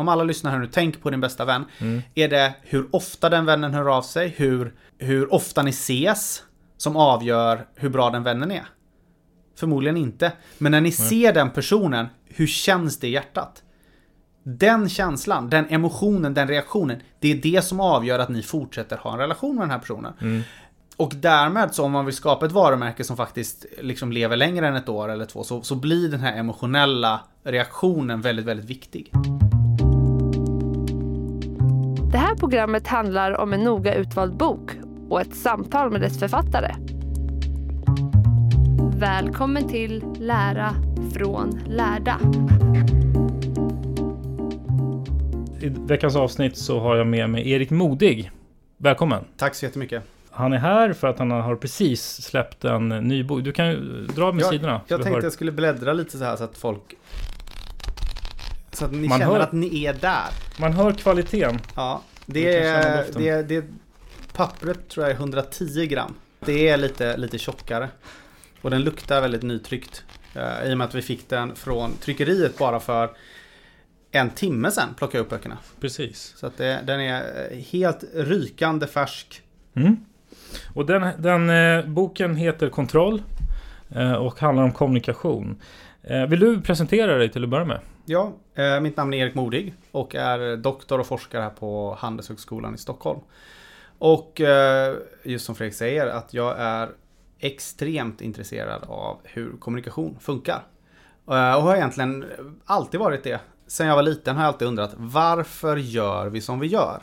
Om alla lyssnar här nu, tänk på din bästa vän. Är det hur ofta den vännen hör av sig, hur, hur ofta ni ses, som avgör hur bra den vännen är? Förmodligen inte. Men när ni ser den personen, hur känns det i hjärtat? Den känslan, den emotionen, den reaktionen, det är det som avgör att ni fortsätter ha en relation med den här personen. Och därmed så om man vill skapa ett varumärke som faktiskt liksom lever längre än ett år eller två så, så blir den här emotionella reaktionen väldigt, väldigt viktig. Programmet handlar om en noga utvald bok och ett samtal med dess författare. Välkommen till Lära från lärda. I veckans avsnitt så har jag med mig Erik Modig. Välkommen! Tack så jättemycket. Han är här för att han har precis släppt en ny bok. Du kan ju dra med Jag, sidorna. så jag tänkte hör. jag skulle bläddra lite så här så att folk... Så att ni Man känner hör- att ni är där. Man hör kvaliteten. Ja, det är, det, är, det. Pappret tror jag är 110 gram. Det är lite, lite tjockare. Och den luktar väldigt nytryckt. Eh, I och med att vi fick den från tryckeriet bara för en timme sedan plockade jag upp böckerna. Precis. Så att det, den är eh, helt rykande färsk. Mm. Och den, den eh, boken heter Kontroll eh, och handlar om kommunikation. Eh, vill du presentera dig till att börja med? Ja, eh, mitt namn är Erik Modig och är doktor och forskare här på Handelshögskolan i Stockholm. Och eh, just som Fredrik säger att jag är extremt intresserad av hur kommunikation funkar. Eh, och har egentligen alltid varit det. Sen jag var liten har jag alltid undrat varför gör vi som vi gör?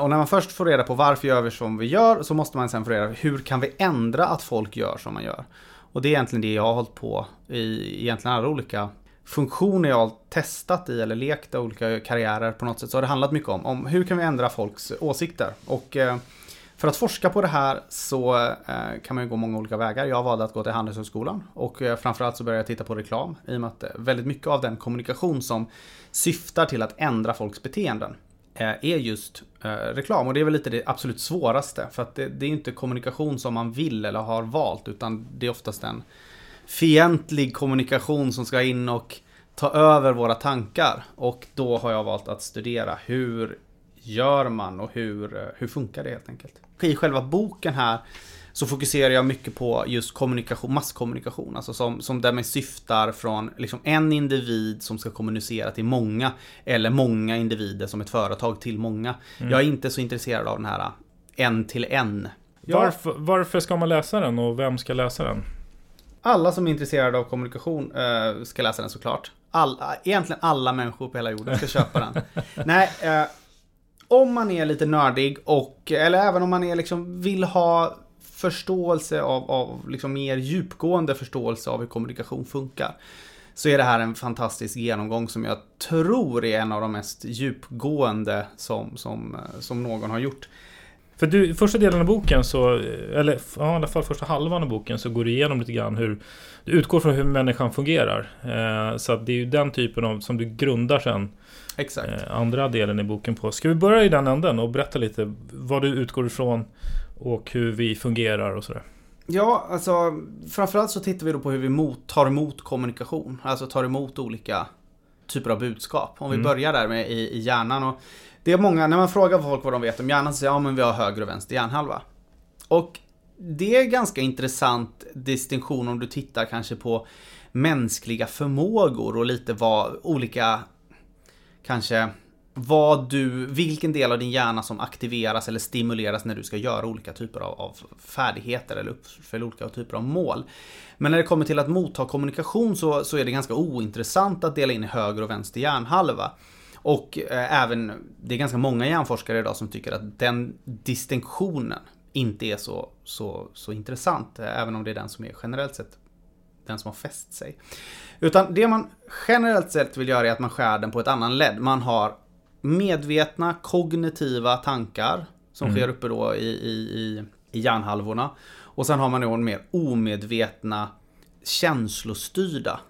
Och när man först får reda på varför gör vi som vi gör så måste man sen få reda på hur kan vi ändra att folk gör som man gör? Och det är egentligen det jag har hållit på i egentligen alla olika funktioner jag har testat i eller lekt i olika karriärer på något sätt så har det handlat mycket om, om hur kan vi ändra folks åsikter. Och eh, för att forska på det här så eh, kan man ju gå många olika vägar. Jag valde att gå till Handelshögskolan och eh, framförallt så började jag titta på reklam i och med att väldigt mycket av den kommunikation som syftar till att ändra folks beteenden är just reklam. Och det är väl lite det absolut svåraste. För att det, det är inte kommunikation som man vill eller har valt utan det är oftast en fientlig kommunikation som ska in och ta över våra tankar. Och då har jag valt att studera hur gör man och hur, eh, hur funkar det helt enkelt. I själva boken här så fokuserar jag mycket på just kommunikation, masskommunikation. Alltså som, som där man syftar från liksom en individ som ska kommunicera till många. Eller många individer som ett företag till många. Jag är inte så intresserad av den här eh, en till en. Jag- Varför, varför ska man läsa den och vem ska läsa den? Alla som är intresserade av kommunikation eh, ska läsa den såklart. All, egentligen alla människor på hela jorden ska köpa den. Nej, eh, om man är lite nördig och, eller även om man är liksom, vill ha förståelse av, av liksom mer djupgående förståelse av hur kommunikation funkar. Så är det här en fantastisk genomgång som jag tror är en av de mest djupgående som, som, eh, som någon har gjort. För du, första delen av boken så, eller ja, i alla fall första halvan av boken så går du igenom lite grann hur du utgår från hur människan fungerar. Eh, så det är ju den typen av som du grundar sen eh, andra delen i boken på. Ska vi börja i den änden och berätta lite vad du utgår ifrån och hur vi fungerar och sådär? Ja, alltså framförallt så tittar vi då på hur vi mot, tar emot kommunikation. Alltså tar emot olika typer av budskap. Om vi Mm. börjar där med i, i hjärnan. Och det är många, när man frågar folk vad de vet om hjärnan så säger ja men vi har höger och vänster hjärnhalva. Och det är ganska intressant distinktion om du tittar kanske på mänskliga förmågor och lite vad olika kanske vad du, vilken del av din hjärna som aktiveras eller stimuleras när du ska göra olika typer av, av färdigheter eller uppfylla olika typer av mål. Men när det kommer till att motta kommunikation så, så är det ganska ointressant att dela in i höger och vänster hjärnhalva. Och eh, även, det är ganska många hjärnforskare idag som tycker att den distinktionen inte är så, så, så intressant, eh, även om det är den som är generellt sett den som har fäst sig. Utan det man generellt sett vill göra är att man skär den på ett annan led. Man har medvetna kognitiva tankar som Mm. sker uppe då i, i, i, i hjärnhalvorna. Och sen har man då mer omedvetna känslostyrda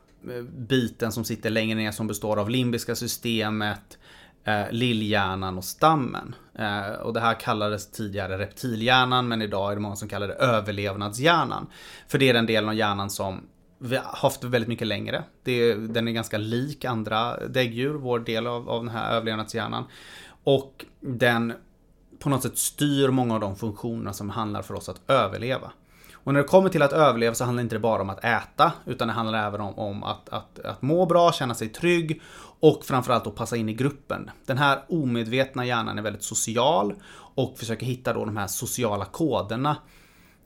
biten som sitter längre ner som består av limbiska systemet, eh, lillhjärnan och stammen. Eh, och det här kallades tidigare reptilhjärnan men idag är det många som kallar det överlevnadshjärnan. För det är den delen av hjärnan som vi har haft väldigt mycket längre. Det är, den är ganska lik andra däggdjur, vår del av, av den här överlevnadshjärnan. Och den på något sätt styr många av de funktionerna som handlar för oss att överleva. Och när det kommer till att överleva så handlar det inte bara om att äta, utan det handlar även om, om att, att, att må bra, känna sig trygg och framförallt att passa in i gruppen. Den här omedvetna hjärnan är väldigt social och försöker hitta då de här sociala koderna.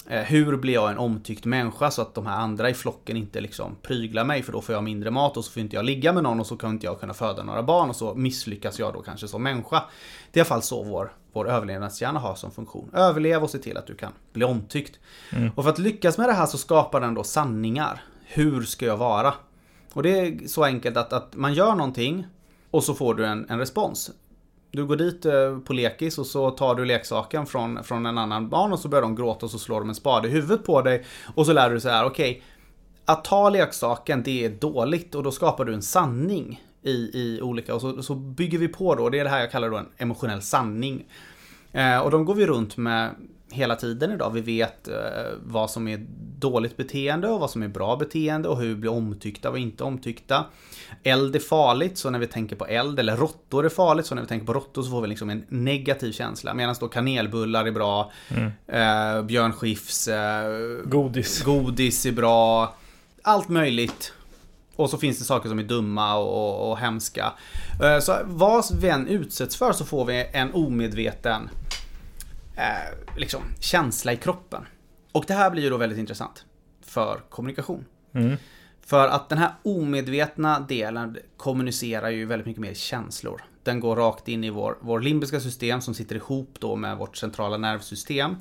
Eh, Hur blir jag en omtyckt människa så att de här andra i flocken inte liksom pryglar mig för då får jag mindre mat och så får inte jag ligga med någon och så kan inte jag kunna föda några barn och så misslyckas jag då kanske som människa. Det är i alla fall så vår, vår överlevnadshjärna har som funktion. Överlev och se till att du kan bli omtyckt. Och för att lyckas med det här så skapar den då sanningar. Hur ska jag vara? Och det är så enkelt att, att man gör någonting och så får du en, en respons. Du går dit eh, på lekis och så tar du leksaken från, från en annan barn och så börjar de gråta och så slår de en spade i huvudet på dig. Och så lär du dig så här, okej. att ta leksaken, det är dåligt och då skapar du en sanning i, i olika, och så, så bygger vi på då, det är det här jag kallar då en emotionell sanning. Eh, och de går vi runt med hela tiden idag. Vi vet eh, vad som är dåligt beteende och vad som är bra beteende och hur vi blir omtyckta och inte omtyckta. Eld är farligt, så när vi tänker på eld, eller råttor är farligt, så när vi tänker på råttor så får vi liksom en negativ känsla. Medan då kanelbullar är bra, eh, Björn Skifs, eh, Godis. godis är bra, allt möjligt. Och så finns det saker som är dumma och, och, hemska. Eh, Så vad vi än utsätts för så får vi en omedveten eh, liksom, känsla i kroppen. Och det här blir ju då väldigt intressant för kommunikation. Mm. För att den här omedvetna delen kommunicerar ju väldigt mycket mer känslor. Den går rakt in i vår, vår limbiska system som sitter ihop då med vårt centrala nervsystem.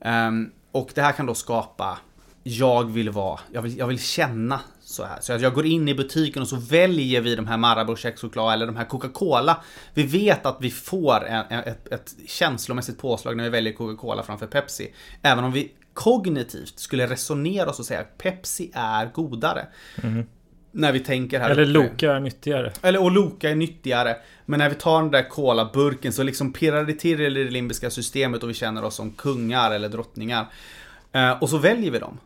Ehm, och det här kan då skapa jag vill vara, jag vill, jag vill känna så här. Så jag går in i butiken och så väljer vi de här Marabou kexchoklad eller de här Coca-Cola. Vi vet att vi får en, ett, ett känslomässigt påslag när vi väljer Coca-Cola framför Pepsi. Även om vi kognitivt skulle resonera oss och säga att Pepsi är godare. När vi tänker här Eller uppe. Loka är nyttigare. Eller och Loka är nyttigare. Men när vi tar den där colaburken så liksom pirrar det till i det limbiska systemet och vi känner oss som kungar eller drottningar. Eh, och så väljer vi dem.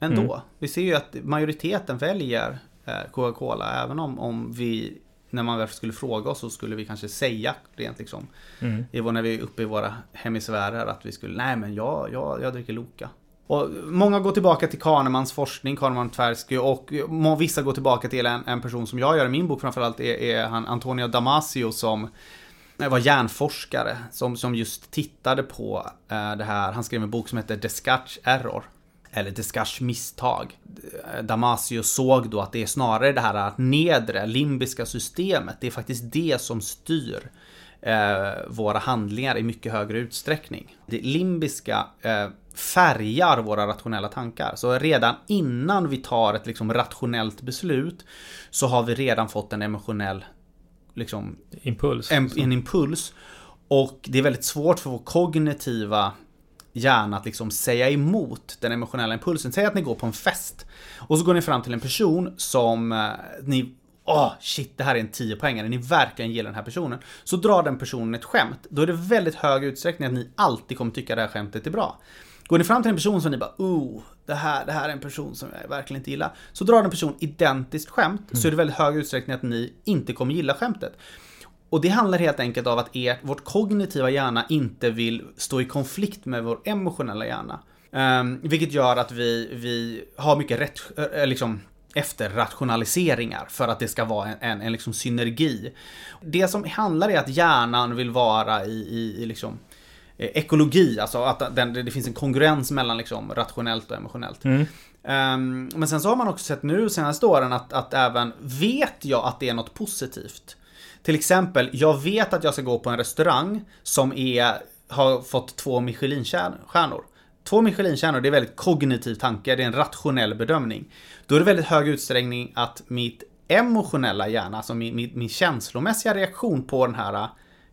Ändå. Vi ser ju att majoriteten väljer eh, Coca-Cola. Även om, om vi, när man väl skulle fråga oss så skulle vi kanske säga rent liksom. Mm. I vår, när vi är uppe i våra hemisfärer att vi skulle, nej men jag, jag, jag dricker Loka. Och många går tillbaka till Kahnemans forskning, Kahneman Tversky och må- vissa går tillbaka till en, en person som jag gör i min bok framförallt är, är han Antonio Damasio som var hjärnforskare som, som just tittade på eh, det här. Han skrev en bok som heter Descartes Error. Eller Descartes misstag. Damasio såg då att det är snarare det här nedre limbiska systemet. Det är faktiskt det som styr eh, våra handlingar i mycket högre utsträckning. Det limbiska eh, färgar våra rationella tankar. Så redan innan vi tar ett liksom, rationellt beslut så har vi redan fått en emotionell liksom, Impuls. en, en impuls. Och det är väldigt svårt för vår kognitiva hjärna att liksom säga emot den emotionella impulsen. Säg att ni går på en fest och så går ni fram till en person som eh, ni Åh, shit, det här är en 10 poängare. Ni verkligen gillar den här personen. Så drar den personen ett skämt. Då är det väldigt hög utsträckning att ni alltid kommer tycka det här skämtet är bra. Går ni fram till en person som ni bara oh, det här, det här är en person som jag verkligen inte gillar. Så drar en person identiskt skämt så är det väldigt hög utsträckning att ni inte kommer gilla skämtet. Och det handlar helt enkelt av att ert, vårt kognitiva hjärna inte vill stå i konflikt med vår emotionella hjärna. Um, vilket gör att vi, vi har mycket rätt, äh, liksom, efterrationaliseringar för att det ska vara en, en, en liksom synergi. Det som handlar är att hjärnan vill vara i, i, i liksom eh, ekologi, alltså att den, det finns en kongruens mellan liksom rationellt och emotionellt. Mm. Um, men sen så har man också sett nu senaste åren att, att även vet jag att det är något positivt. Till exempel, jag vet att jag ska gå på en restaurang som är, har fått två Michelinstjärnor. Två Michelinstjärnor, det är väldigt kognitiv tanke, det är en rationell bedömning. Då är det väldigt hög utsträckning att mitt emotionella hjärna, alltså min, min, min känslomässiga reaktion på den här äh,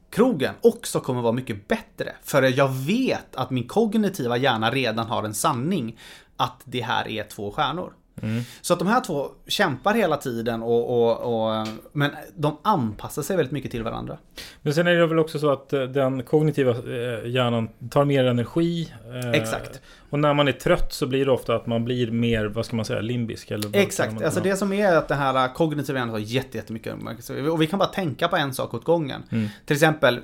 krogen också kommer vara mycket bättre. För jag vet att min kognitiva hjärna redan har en sanning att det här är två stjärnor. Mm. Så att de här två kämpar hela tiden och, och, och, men de anpassar sig väldigt mycket till varandra. Men sen är det väl också så att eh, den kognitiva eh, hjärnan tar mer energi. Eh, Exakt. Och när man är trött så blir det ofta att man blir mer, vad ska man säga, limbisk. Eller Exakt, alltså det som är att det här kognitiva hjärnan har jättemycket. Och vi kan bara tänka på en sak åt gången. Mm. Till exempel,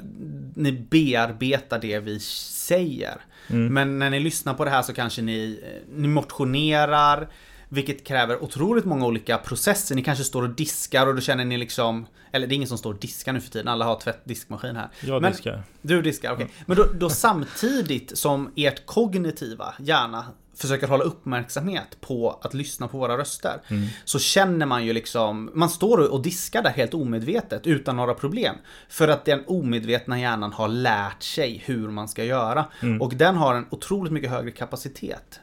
ni bearbetar det vi säger. Mm. Men när ni lyssnar på det här så kanske ni, ni motionerar, vilket kräver otroligt många olika processer. Ni kanske står och diskar och då känner ni liksom Eller det är ingen som står och diskar nu för tiden, alla har tvättdiskmaskin här. Jag Men, diskar. Du diskar, okej. Okay. Men då, då samtidigt som ert kognitiva hjärna försöker hålla uppmärksamhet på att lyssna på våra röster. Mm. Så känner man ju liksom, man står och diskar där helt omedvetet utan några problem. För att den omedvetna hjärnan har lärt sig hur man ska göra. Mm. Och den har en otroligt mycket högre kapacitet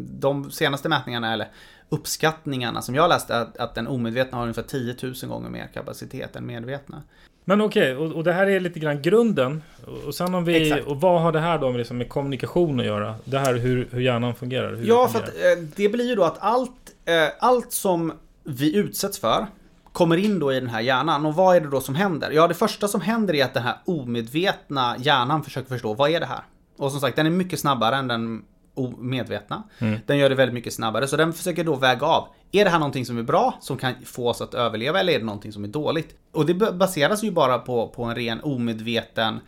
de senaste mätningarna, eller uppskattningarna som jag läste, att, att den omedvetna har ungefär 10 000 gånger mer kapacitet än medvetna. Men okej, okay, och, och, det här är lite grann grunden. Och sen om vi, Exakt. och vad har det här då med, liksom med kommunikation att göra? Det här hur, hur hjärnan fungerar? Hur ja, fungerar. för att eh, det blir ju då att allt, eh, allt som vi utsätts för kommer in då i den här hjärnan. Och vad är det då som händer? Ja, det första som händer är att den här omedvetna hjärnan försöker förstå, vad är det här? Och som sagt, den är mycket snabbare än den medvetna. Mm. Den gör det väldigt mycket snabbare. Så den försöker då väga av. Är det här någonting som är bra, som kan få oss att överleva, eller är det någonting som är dåligt? Och det baseras ju bara på, på en ren omedveten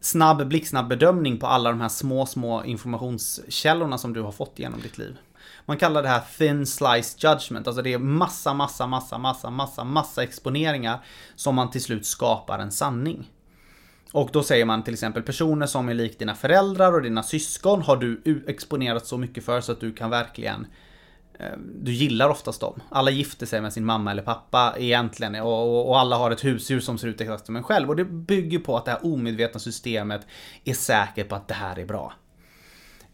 snabb, blixtsnabb bedömning på alla de här små, små informationskällorna som du har fått genom ditt liv. Man kallar det här thin slice judgment, alltså det är massa, massa, massa, massa, massa, massa exponeringar som man till slut skapar en sanning. Och då säger man till exempel personer som är lik dina föräldrar och dina syskon har du exponerat så mycket för så att du kan verkligen eh, du gillar oftast dem. Alla gifter sig med sin mamma eller pappa egentligen och, och, alla har ett husdjur som ser ut exakt som en själv. Och det bygger på att det här omedvetna systemet är säkert på att det här är bra.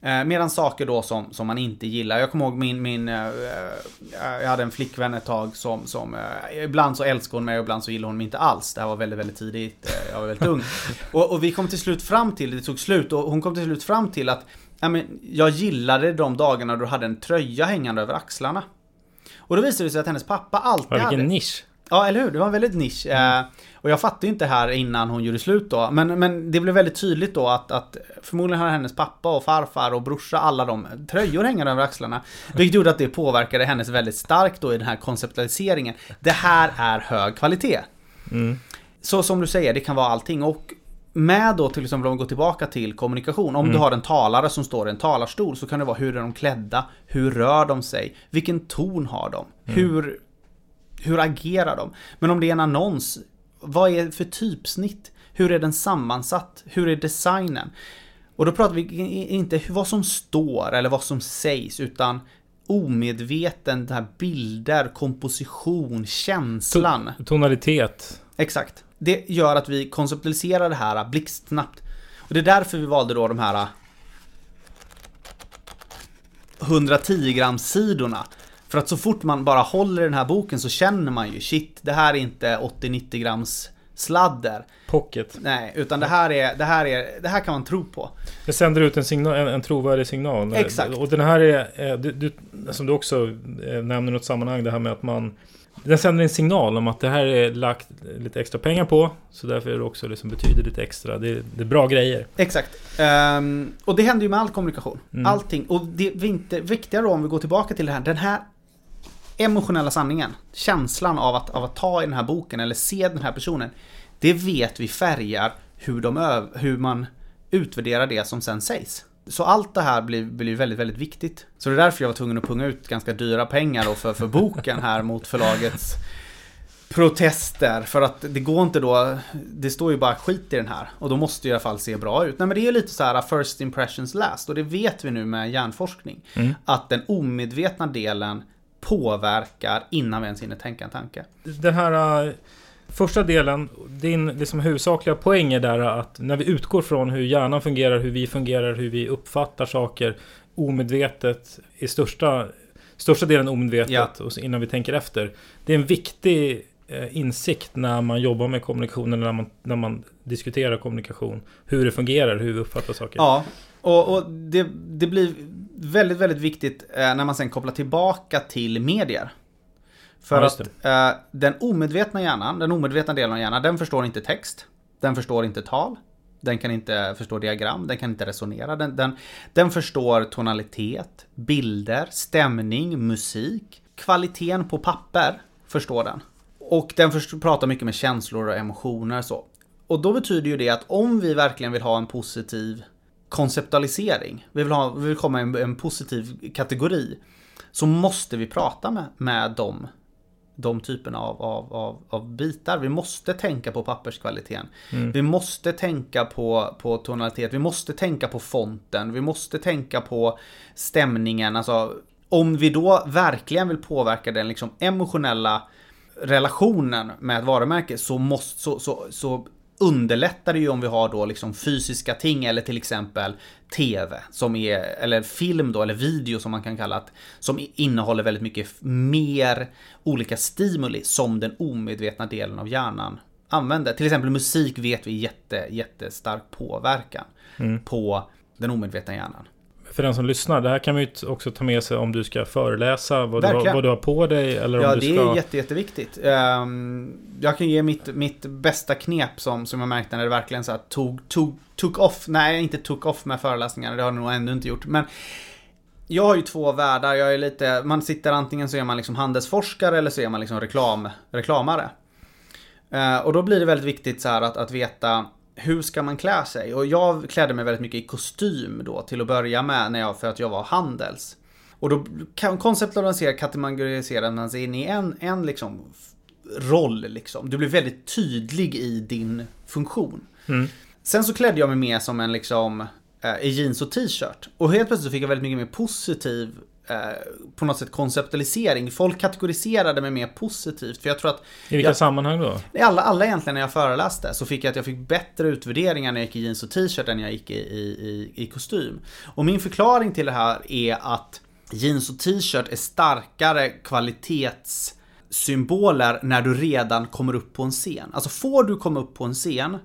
Eh, medan saker då som, som man inte gillar. Jag kommer ihåg min, min eh, jag hade en flickvän ett tag som, som eh, ibland så älskade hon mig och ibland så gillade hon mig inte alls. Det här var väldigt, väldigt tidigt. Eh, jag var väldigt ung. Och, och, vi kom till slut fram till, det tog slut, och hon kom till slut fram till att ja, men, jag gillade de dagarna då du hade en tröja hängande över axlarna. Och då visade det sig att hennes pappa alltid vilken hade... nisch. Ja, eller hur? Det var en väldigt nisch. Mm. Och jag fattade inte här innan hon gjorde slut då. Men, men det blev väldigt tydligt då att, att förmodligen har hennes pappa och farfar och brorsa alla de tröjor hängande över axlarna. Vilket gjorde att det påverkade hennes väldigt starkt då i den här konceptualiseringen. Det här är hög kvalitet. Mm. Så som du säger, det kan vara allting. Och med då till exempel om vi går tillbaka till kommunikation. Om mm. du har en talare som står i en talarstol så kan det vara hur är de klädda? Hur rör de sig? Vilken ton har de? Mm. Hur, hur agerar de? Men om det är en annons, vad är för typsnitt? Hur är den sammansatt? Hur är designen? Och då pratar vi inte vad som står eller vad som sägs utan omedveten, det här bilder, komposition, känslan. Tonalitet. Exakt. Det gör att vi konceptualiserar det här blixtsnabbt. Och det är därför vi valde då de här 110 grams sidorna. För att så fort man bara håller den här boken så känner man ju shit, det här är inte 80-90 grams sladder. Pocket. Nej, utan det här, är, det, här är, det här kan man tro på. Det sänder ut en, signal, en, en trovärdig signal. Exakt. Och den här är, du, du, som du också eh, nämner i något sammanhang, det här med att man den sänder en signal om att det här är lagt lite extra pengar på. Så därför är det också liksom betyder lite extra. Det, är- det är bra grejer. Exakt. Ehm, och det händer ju med all kommunikation. Mm. Allting. Och det inte viktigare då om vi går tillbaka till det här. Den här emotionella sanningen. Känslan av att, av att ta i den här boken eller se den här personen. Det vet vi färgar hur, de hur man utvärderar det som sen sägs. Så allt det här blir, blir väldigt, väldigt viktigt. Så det är därför jag var tvungen att punga ut ganska dyra pengar då för, för boken här mot förlagets protester. För att det går inte då, det står ju bara skit i den här. Och då måste det i alla fall se bra ut. Nej men det är lite så här first impressions last. Och det vet vi nu med hjärnforskning. Att den omedvetna delen påverkar innan vi ens hinner tänka en tanke. Den här äh, första delen, din liksom huvudsakliga poäng är där att när vi utgår från hur hjärnan fungerar, hur vi fungerar, hur vi uppfattar saker omedvetet i största, största delen omedvetet Ja. och innan vi tänker efter. Det är en viktig eh, insikt när man jobbar med kommunikation eller när man, när man diskuterar kommunikation. Hur det fungerar, hur vi uppfattar saker. Ja, och, och det, det blir väldigt, väldigt viktigt eh, när man sen kopplar tillbaka till medier. För Ja, att eh, den omedvetna hjärnan, den omedvetna delen av hjärnan, den förstår inte text. Den förstår inte tal. Den kan inte förstå diagram, den kan inte resonera. Den, den, den förstår tonalitet, bilder, stämning, musik. Kvaliteten på papper förstår den. Och den först- pratar mycket med känslor och emotioner så. Och då betyder ju det att om vi verkligen vill ha en positiv konceptualisering, vi vill, ha, vi vill komma i en, en positiv kategori, så måste vi prata med, med dem de typerna av, av, av, av bitar. Vi måste tänka på papperskvaliteten. Vi måste tänka på, på tonalitet. Vi måste tänka på fonten. Vi måste tänka på stämningen. Alltså, om vi då verkligen vill påverka den liksom emotionella relationen med ett varumärke så, måste, så, så, så underlättar det ju om vi har då liksom fysiska ting eller till exempel TV som är, eller film då, eller video som man kan kalla det, som innehåller väldigt mycket mer olika stimuli som den omedvetna delen av hjärnan använder. Till exempel musik vet vi jätte, jättestark påverkan på den omedvetna hjärnan. För den som lyssnar, det här kan vi ju också ta med sig om du ska föreläsa, vad, du har, vad du har på dig eller Ja, om du det ska... är jätte, jätteviktigt. Ehm, jag kan ge mitt, mitt bästa knep som, som jag märkte när det verkligen så här tog, tog, took off. Nej, inte took off med föreläsningarna, det har jag nog ännu inte gjort. Men jag har ju två världar. Jag är lite, man sitter antingen så är man liksom handelsforskare eller så är man liksom reklam, reklamare. Eh, och då blir det väldigt viktigt så här att, att veta hur ska man klä sig? Och jag klädde mig väldigt mycket i kostym då till att börja med när jag, för att jag var handels. Och då kan konceptualisera, kategoriserar man sig in i en, en liksom roll liksom. Du blir väldigt tydlig i din funktion. Sen så klädde jag mig mer som en liksom eh, i jeans och t-shirt. Och helt plötsligt så fick jag väldigt mycket mer positiv på något sätt konceptualisering. Folk kategoriserade mig mer positivt. För jag tror att I vilka jag- sammanhang då? i alla, alla egentligen när jag föreläste så fick jag att jag fick bättre utvärderingar när jag gick i jeans och t-shirt än jag gick i, i, i, i kostym. Och min förklaring till det här är att jeans och t-shirt är starkare kvalitetssymboler när du redan kommer upp på en scen. Alltså får du komma upp på en scen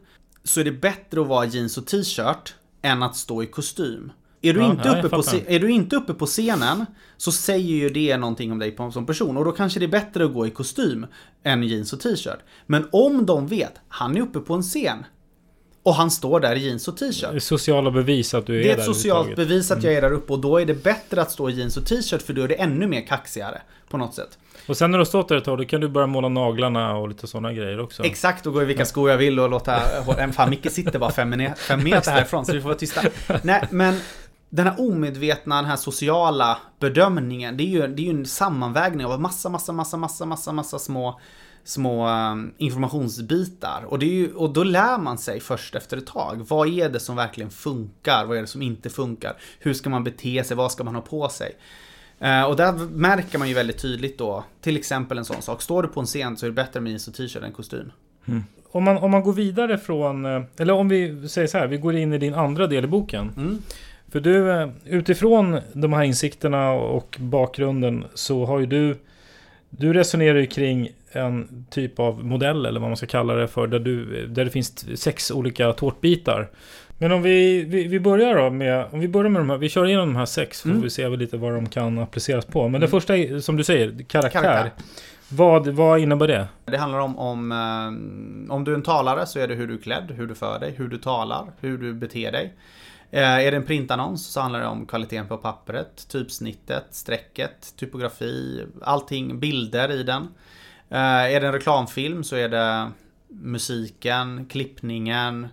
så är det bättre att vara jeans och t-shirt än att stå i kostym. Är du, Ja, inte uppe på, är du inte uppe på scenen så säger ju det någonting om dig som person och då kanske det är bättre att gå i kostym än jeans och t-shirt. Men om de vet, han är uppe på en scen och han står där i jeans och t-shirt. Det är sociala bevis att du är Det är där ett socialt. Mm. bevis att jag är där uppe och då är det bättre att stå i jeans och t-shirt för då är det ännu mer kaxigare på något sätt. Och sen när du har stått där ett tag, då kan du börja måla naglarna och lite sådana grejer också. Exakt, och gå i vilka skor jag vill och låta... En fan, Micke sitter bara fem meter härifrån så vi får vara tysta. Nej, men den här omedvetna, den här sociala bedömningen, det är ju, det är ju en sammanvägning av massa, massa, massa, massa, massa, massa små små um, informationsbitar. Och, det är ju, och då lär man sig först efter ett tag. Vad är det som verkligen funkar? Vad är det som inte funkar? Hur ska man bete sig? Vad ska man ha på sig? Eh, och där märker man ju väldigt tydligt då, till exempel en sån sak. Står du på en scen så är det bättre med jeans och t-shirt än kostym. Om man, om man går vidare från, eh, eller om vi säger så här, vi går in i din andra del i boken. Mm. För du, eh, utifrån de här insikterna och bakgrunden så har ju du, du resonerar ju kring en typ av modell eller vad man ska kalla det för, där, du, där det finns sex olika tårtbitar. Men om vi, vi, vi börjar då med, om vi börjar med de här, vi kör igenom de här sex, får Mm. vi se lite vad de kan appliceras på. Men det första är, som du säger, karaktär. Karaktär. Vad, vad innebär det? Det handlar om, om, eh, om du är en talare så är det hur du är klädd, hur du för dig, hur du talar, hur du beter dig. Eh, är det en printannons så handlar det om kvaliteten på pappret, typsnittet, strecket, typografi, allting, bilder i den. Eh, är det en reklamfilm så är det musiken, klippningen,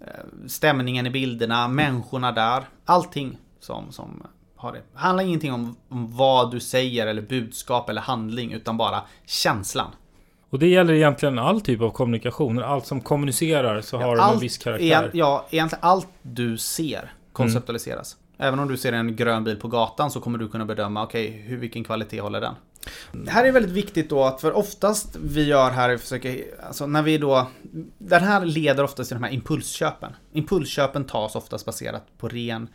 eh, stämningen i bilderna, människorna där. Allting som, som har det. Det handlar ingenting om, om vad du säger eller budskap eller handling utan bara känslan. Och det gäller egentligen all typ av kommunikation. Allt som kommunicerar så har ja, de en viss karaktär. Ja, egentligen allt du ser konceptualiseras. Mm. Även om du ser en grön bil på gatan så kommer du kunna bedöma, okej, okay, vilken kvalitet håller den? Det här är väldigt viktigt då att för oftast vi gör här, försöker, alltså när vi då, den här leder oftast till de här impulsköpen. Impulsköpen tas oftast baserat på ren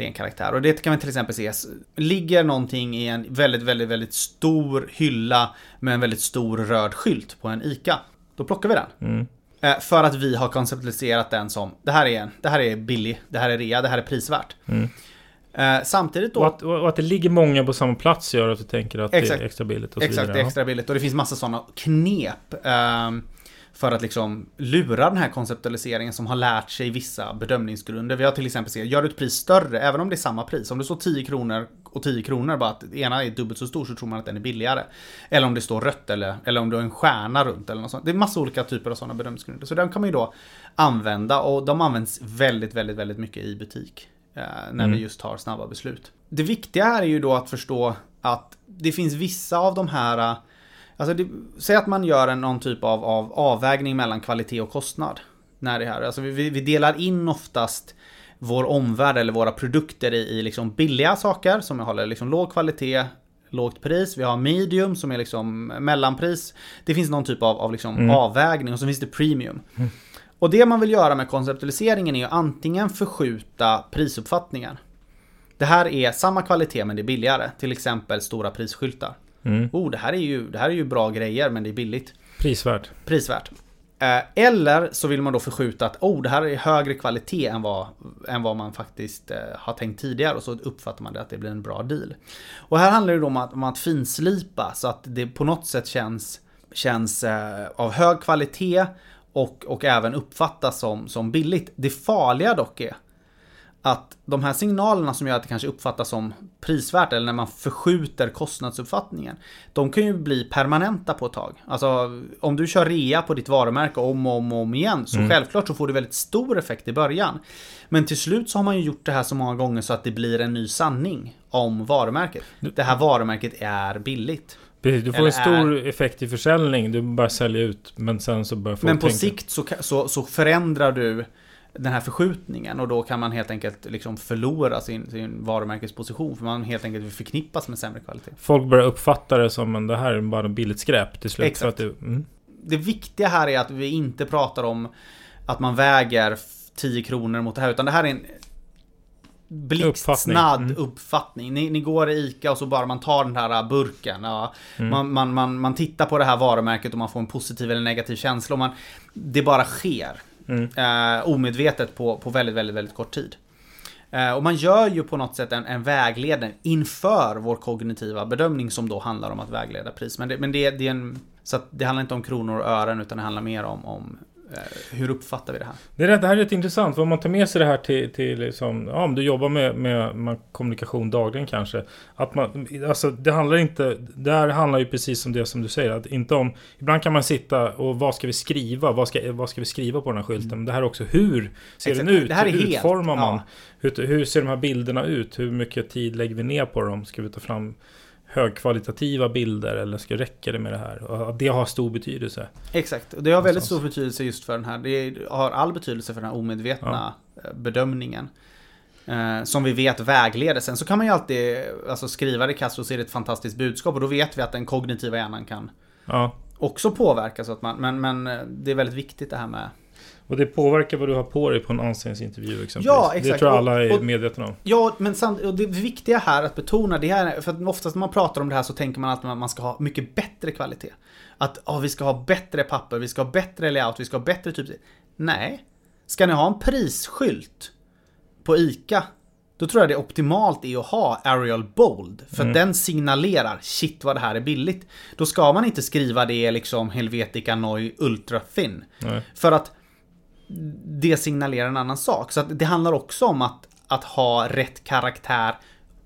ren karaktär. Och det kan man till exempel se, ligger någonting i en väldigt, väldigt, väldigt stor hylla med en väldigt stor röd skylt på en ICA. Då plockar vi den. Mm. Eh, för att vi har konceptualiserat den som, det här är, det här är billig, det här är rea, det här är prisvärt. Mm. Eh, samtidigt då... Och att, och att, det ligger många på samma plats gör att du tänker att exakt, det är extra billigt och så Exakt, vidare. det är extra billigt. Och det finns massa sådana knep. Eh, för att liksom lura den här konceptualiseringen som har lärt sig vissa bedömningsgrunder. Vi har till exempel sett, gör du ett pris större, även om det är samma pris, om det står 10 kronor och 10 kronor, bara att ena är dubbelt så stor så tror man att den är billigare. Eller om det står rött eller, eller om du har en stjärna runt eller något sånt. Det är massa olika typer av sådana bedömningsgrunder. Så den kan man ju då använda och de används väldigt, väldigt, väldigt mycket i butik. Eh, när mm. vi just tar snabba beslut. Det viktiga här är ju då att förstå att det finns vissa av de här Alltså det, säg att man gör en, någon typ av, av avvägning mellan kvalitet och kostnad. När det här, alltså vi, vi delar in oftast vår omvärld eller våra produkter i, i liksom billiga saker som håller liksom låg kvalitet, lågt pris. Vi har medium som är liksom mellanpris. Det finns någon typ av, av liksom mm. avvägning och så finns det premium. Mm. Och det man vill göra med konceptualiseringen är ju antingen förskjuta prisuppfattningen. Det här är samma kvalitet men det är billigare. Till exempel stora prisskyltar. Mm. Oh, det här, är ju, det här är ju bra grejer men det är billigt. Prisvärt. Prisvärt. Eh, eller så vill man då förskjuta att oh, det här är högre kvalitet än vad, än vad man faktiskt eh, har tänkt tidigare och så uppfattar man det att det blir en bra deal. Och här handlar det då om att, om att finslipa så att det på något sätt känns, känns eh, av hög kvalitet och, och även uppfattas som, som billigt. Det farliga dock är att de här signalerna som gör att det kanske uppfattas som prisvärt eller när man förskjuter kostnadsuppfattningen. De kan ju bli permanenta på ett tag. Alltså om du kör rea på ditt varumärke om och om, och om igen så mm. självklart så får det väldigt stor effekt i början. Men till slut så har man ju gjort det här så många gånger så att det blir en ny sanning om varumärket. Det här varumärket är billigt. Du får en stor är... effekt i försäljning, du bara säljer ut men sen så börjar folk Men på tänka. sikt så, så, så förändrar du den här förskjutningen och då kan man helt enkelt liksom förlora sin, sin varumärkesposition för man helt enkelt vill förknippas med sämre kvalitet. Folk börjar uppfatta det som att det här är bara billigt skräp till slut. Exakt. det, mm. det viktiga här är att vi inte pratar om att man väger 10 kronor mot det här utan det här är en blixtsnabb uppfattning. Mm. uppfattning. Ni, ni, går i ICA och så bara man tar den här burken. Ja, mm. man, man, man, man tittar på det här varumärket och man får en positiv eller negativ känsla. Och man, det bara sker. Mm. Eh, omedvetet på, på väldigt, väldigt, väldigt kort tid. Eh, och man gör ju på något sätt en, en vägledning inför vår kognitiva bedömning som då handlar om att vägleda pris. Men det, men det, det är en, så det handlar inte om kronor och ören utan det handlar mer om, om hur uppfattar vi det här? Det, är, det här är rätt intressant. För om man tar med sig det här till, till liksom, ja, om du jobbar med, med, med, kommunikation dagligen kanske. Att man, alltså, det handlar inte, det här handlar ju precis om det som du säger. Att inte om, ibland kan man sitta och vad ska vi skriva? Vad ska, vad ska vi skriva på den här skylten? Men det här är också hur ser Exakt. den ut? Det här är hur helt, utformar man? Ja. Hur, hur ser de här bilderna ut? Hur mycket tid lägger vi ner på dem? Ska vi ta fram högkvalitativa bilder eller ska räcka det med det här? Och det har stor betydelse. Exakt, och det har väldigt stor betydelse just för den här. Det har all betydelse för den här omedvetna ja. Eh, bedömningen. Eh, som vi vet vägleder. Sen så kan man ju alltid alltså, skriva det kasst och se ett fantastiskt budskap och då vet vi att den kognitiva hjärnan kan ja. också påverkas. Att man, men, men eh, det är väldigt viktigt det här med och det påverkar vad du har på dig på en anställningsintervju exempelvis. Ja, exakt. Det tror jag alla är och, och, medvetna om. Ja, men samt, och det viktiga här att betona det här, för att oftast när man pratar om det här så tänker man att man ska ha mycket bättre kvalitet. Att oh, vi ska ha bättre papper, vi ska ha bättre layout, vi ska ha bättre typ... Nej. Ska ni ha en prisskylt på ICA Då tror jag det är optimalt är att ha Arial Bold. För den signalerar shit vad det här är billigt. Då ska man inte skriva det liksom Helvetica Noi Ultra Thin. Nej. För att det signalerar en annan sak. Så det handlar också om att, att ha rätt karaktär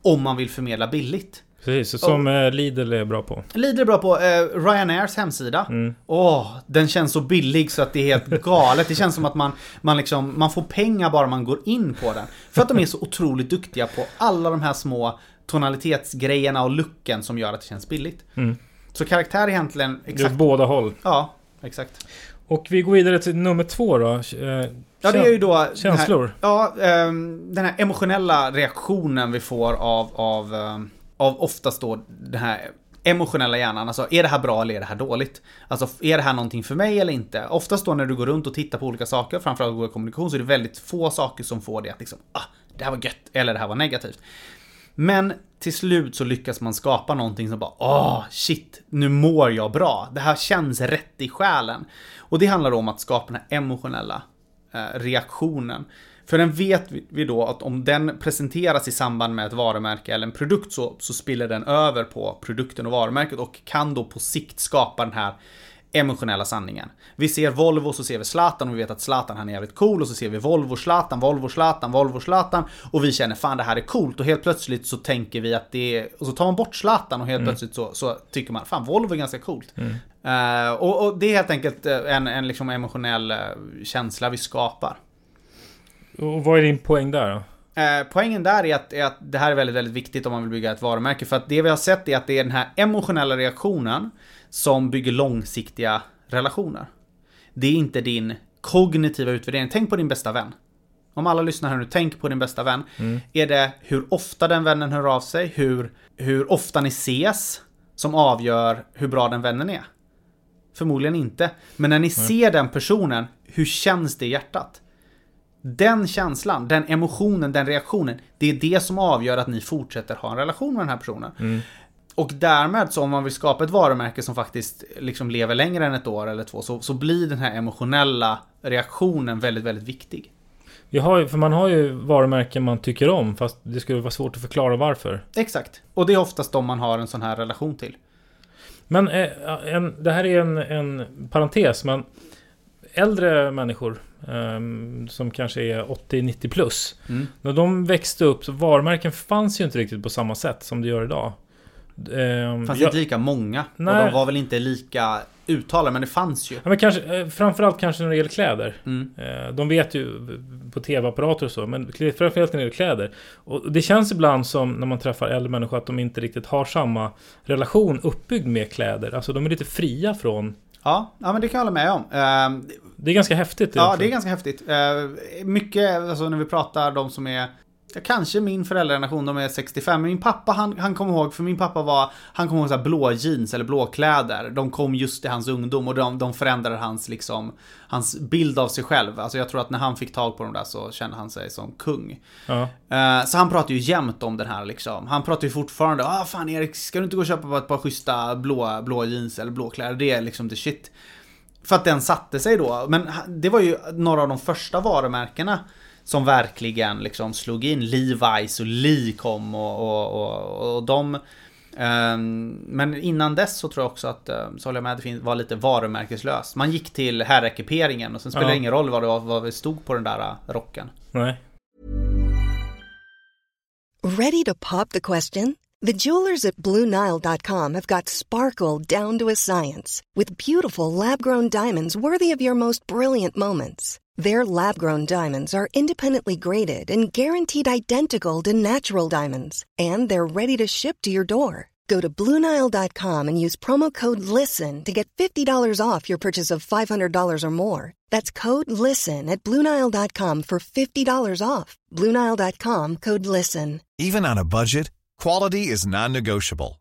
om man vill förmedla billigt. Precis, som oh. Lidl är bra på. Lidl är bra på eh, Ryanairs hemsida. Åh, den känns så billig så att det är helt galet. Det känns som att man, man, liksom, man får pengar bara man går in på den. För att de är så otroligt duktiga på alla de här små tonalitetsgrejerna och looken som gör att det känns billigt. Så karaktär är egentligen Det är exakt... åt båda håll. Ja, exakt. Och vi går vidare till nummer två då. Eh, Ja, det är ju då... den här- Känslor. ja, ehm, den här emotionella reaktionen vi får av, av, ehm, av oftast då den här emotionella hjärnan. Alltså, är det här bra eller är det här dåligt? Alltså, är det här någonting för mig eller inte? Oftast då när du går runt och tittar på olika saker, framförallt Google kommunikation, så är det väldigt få saker som får det att liksom, ah, det här var gött, eller det här var negativt. Men till slut så lyckas man skapa någonting som bara åh shit, nu mår jag bra. Det här känns rätt i själen. Och det handlar om att skapa den här emotionella eh, reaktionen. För den vet vi- då att om den presenteras i samband med ett varumärke eller en produkt så, så spiller den över på produkten och varumärket och kan då på sikt skapa den här emotionella sanningen. Vi ser Volvo så ser vi Zlatan och vi vet att Zlatan han är jävligt cool och så ser vi Volvo Zlatan, Volvo Zlatan, Volvo Zlatan och vi känner fan det här är coolt och helt plötsligt så tänker vi att det är, och så tar man bort Zlatan och helt plötsligt så, så tycker man fan Volvo är ganska coolt. Eh, och, och det är helt enkelt eh, en, en liksom emotionell eh, känsla vi skapar. Och vad är din poäng där då? Poängen där är att, är att det här är väldigt, väldigt viktigt om man vill bygga ett varumärke. För att det vi har sett är att det är den här emotionella reaktionen som bygger långsiktiga relationer. Det är inte din kognitiva utvärdering. Tänk på din bästa vän. Om alla lyssnar här nu, tänk på din bästa vän. Är det hur ofta den vännen hör av sig, hur, hur ofta ni ses, som avgör hur bra den vännen är? Förmodligen inte. Men när ni ser den personen, hur känns det i hjärtat? Den känslan, den emotionen, den reaktionen, det är det som avgör att ni fortsätter ha en relation med den här personen. Och därmed så om man vill skapa ett varumärke som faktiskt liksom lever längre än ett år eller två så, så blir den här emotionella reaktionen väldigt, väldigt viktig. Vi har, för man har ju varumärken man tycker om fast det skulle vara svårt att förklara varför. Exakt. Och det är oftast de man har en sån här relation till. Men eh, en, det här är en, en parentes, men äldre människor ehm, som kanske är 80-90 plus. Mm. När de växte upp så varumärken fanns ju inte riktigt på samma sätt som det gör idag. Ehm, fanns jag- inte lika många. Nej. Och de var väl inte lika uttalade, men det fanns ju. Ja, men kanske, eh, framförallt kanske när det gäller kläder. Mm. Eh, De vet ju på tv-apparater och så, men framförallt när det gäller kläder. Och det känns ibland som när man träffar äldre människor att de inte riktigt har samma relation uppbyggd med kläder. Alltså de är lite fria från... Ja, ja men det kan jag hålla med om. Ehm, Det är ganska häftigt. Ja, det är ganska häftigt. Eh, mycket, alltså när vi pratar de som är ja, Kanske min föräldrageneration, de är 65. Men min pappa, han, han kommer ihåg, för min pappa var, han kommer ihåg så här blå jeans eller blå kläder. De kom just i hans ungdom och de, de förändrade hans, liksom, hans bild av sig själv. Alltså jag tror att när han fick tag på dem där så kände han sig som kung. Ja. Eh, Så han pratar ju jämt om den här liksom. Han pratar ju fortfarande, ah fan Erik, ska du inte gå och köpa ett par schyssta blå, blå jeans eller blå kläder? Det är liksom the shit. För att den satte sig då. Men det var ju några av de första varumärkena som verkligen liksom slog in. Levi's och Lee kom och, och, och, och de... ehm, men innan dess så tror jag också att, ehm, så håller jag med, det var lite varumärkeslöst. Man gick till herrekiperingen och sen spelade Ja. det ingen roll vad det, var, vad det stod på den där eh, rocken. Nej. Ready to pop the question? The jewelers at BlueNile.com have got sparkle down to a science with beautiful lab grown diamonds worthy of your most brilliant moments. Their lab grown diamonds are independently graded and guaranteed identical to natural diamonds, and they're ready to ship to your door. Go to BlueNile.com and use promo code LISTEN to get $50 off your purchase of $500 or more. That's code LISTEN at BlueNile.com for $50 off. BlueNile.com code LISTEN. Even on a budget, quality is non-negotiable.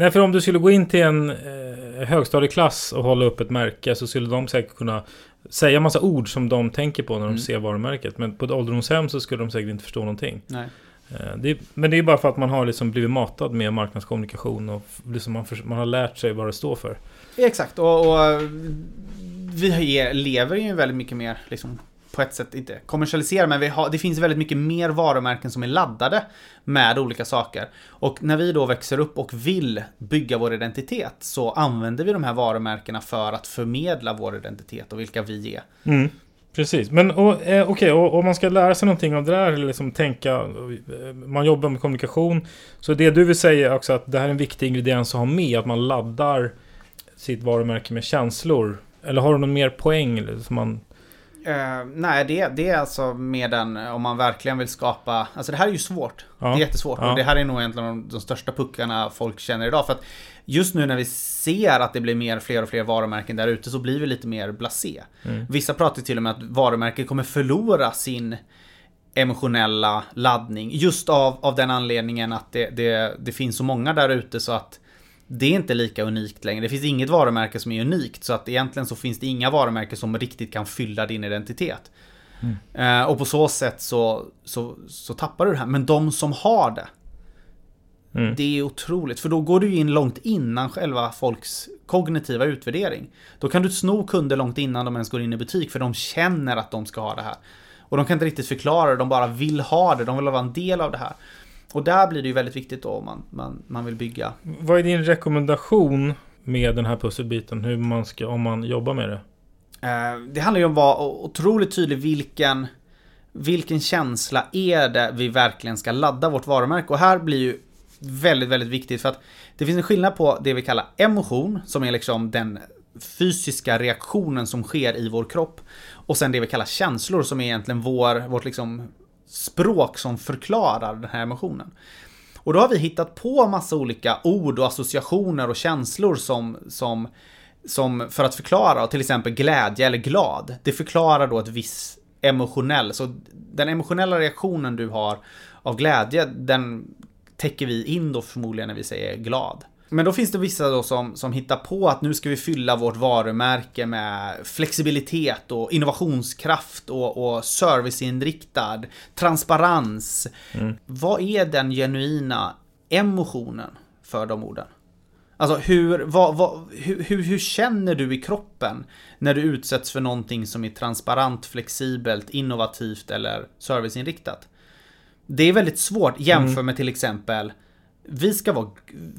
Nej, för om du skulle gå in till en eh, högstadieklass och hålla upp ett märke så skulle de säkert kunna säga massa ord som de tänker på när de Mm. ser varumärket. Men på ett ålderdomshem så skulle de säkert inte förstå någonting. Nej. Eh, det är, men det är bara för att man har liksom blivit matad med marknadskommunikation och liksom man, för, man har lärt sig vad det står för. Exakt, och, och vi lever ju väldigt mycket mer, liksom, på ett sätt inte kommersialisera, men vi har, det finns väldigt mycket mer varumärken som är laddade med olika saker. Och när vi då växer upp och vill bygga vår identitet så använder vi de här varumärkena för att förmedla vår identitet och vilka vi är. Mm. Precis, men eh, okej, okay, om man ska lära sig någonting av det där, eller liksom tänka, eh, man jobbar med kommunikation, så det du vill säga är också att det här är en viktig ingrediens att ha med, att man laddar sitt varumärke med känslor. Eller har du någon mer poäng? Som man, Eh, nej, det, det är alltså med den, om man verkligen vill skapa, alltså det här är ju svårt. Ja. Det är jättesvårt Ja. och det här är nog egentligen de, de största puckarna folk känner idag. För att just nu när vi ser att det blir mer, fler och fler varumärken där ute så blir vi lite mer blasé. Mm. Vissa pratar till och med att varumärket kommer förlora sin emotionella laddning. Just av, av den anledningen att det, det, det finns så många där ute så att det är inte lika unikt längre. Det finns inget varumärke som är unikt. Så att egentligen så finns det inga varumärken som riktigt kan fylla din identitet. Eh, och på så sätt så, så, så tappar du det här. Men de som har det. Mm. Det är otroligt. För då går du in långt innan själva folks kognitiva utvärdering. Då kan du sno kunder långt innan de ens går in i butik. För de känner att de ska ha det här. Och de kan inte riktigt förklara det. De bara vill ha det. De vill vara en del av det här. Och där blir det ju väldigt viktigt då om man, man, man vill bygga vad är din rekommendation med den här pusselbiten? Hur man ska, om man jobbar med det? Eh, Det handlar ju om att vara otroligt tydlig vilken, vilken känsla är det vi verkligen ska ladda vårt varumärke. Och här blir ju väldigt, väldigt viktigt för att det finns en skillnad på det vi kallar emotion, som är liksom den fysiska reaktionen som sker i vår kropp. Och sen det vi kallar känslor, som är egentligen vår, vårt liksom språk som förklarar den här emotionen. Och då har vi hittat på massa olika ord och associationer och känslor som, som, som för att förklara, till exempel glädje eller glad. Det förklarar då ett visst emotionell, så den emotionella reaktionen du har av glädje, den täcker vi in då förmodligen när vi säger glad. Men då finns det vissa då som, som hittar på att nu ska vi fylla vårt varumärke med flexibilitet och innovationskraft och, och serviceinriktad transparens. Vad är den genuina emotionen för de orden? Alltså hur, vad, vad, hur, hur, hur känner du i kroppen när du utsätts för någonting som är transparent, flexibelt, innovativt eller serviceinriktat? Det är väldigt svårt jämför med till exempel vi ska vara,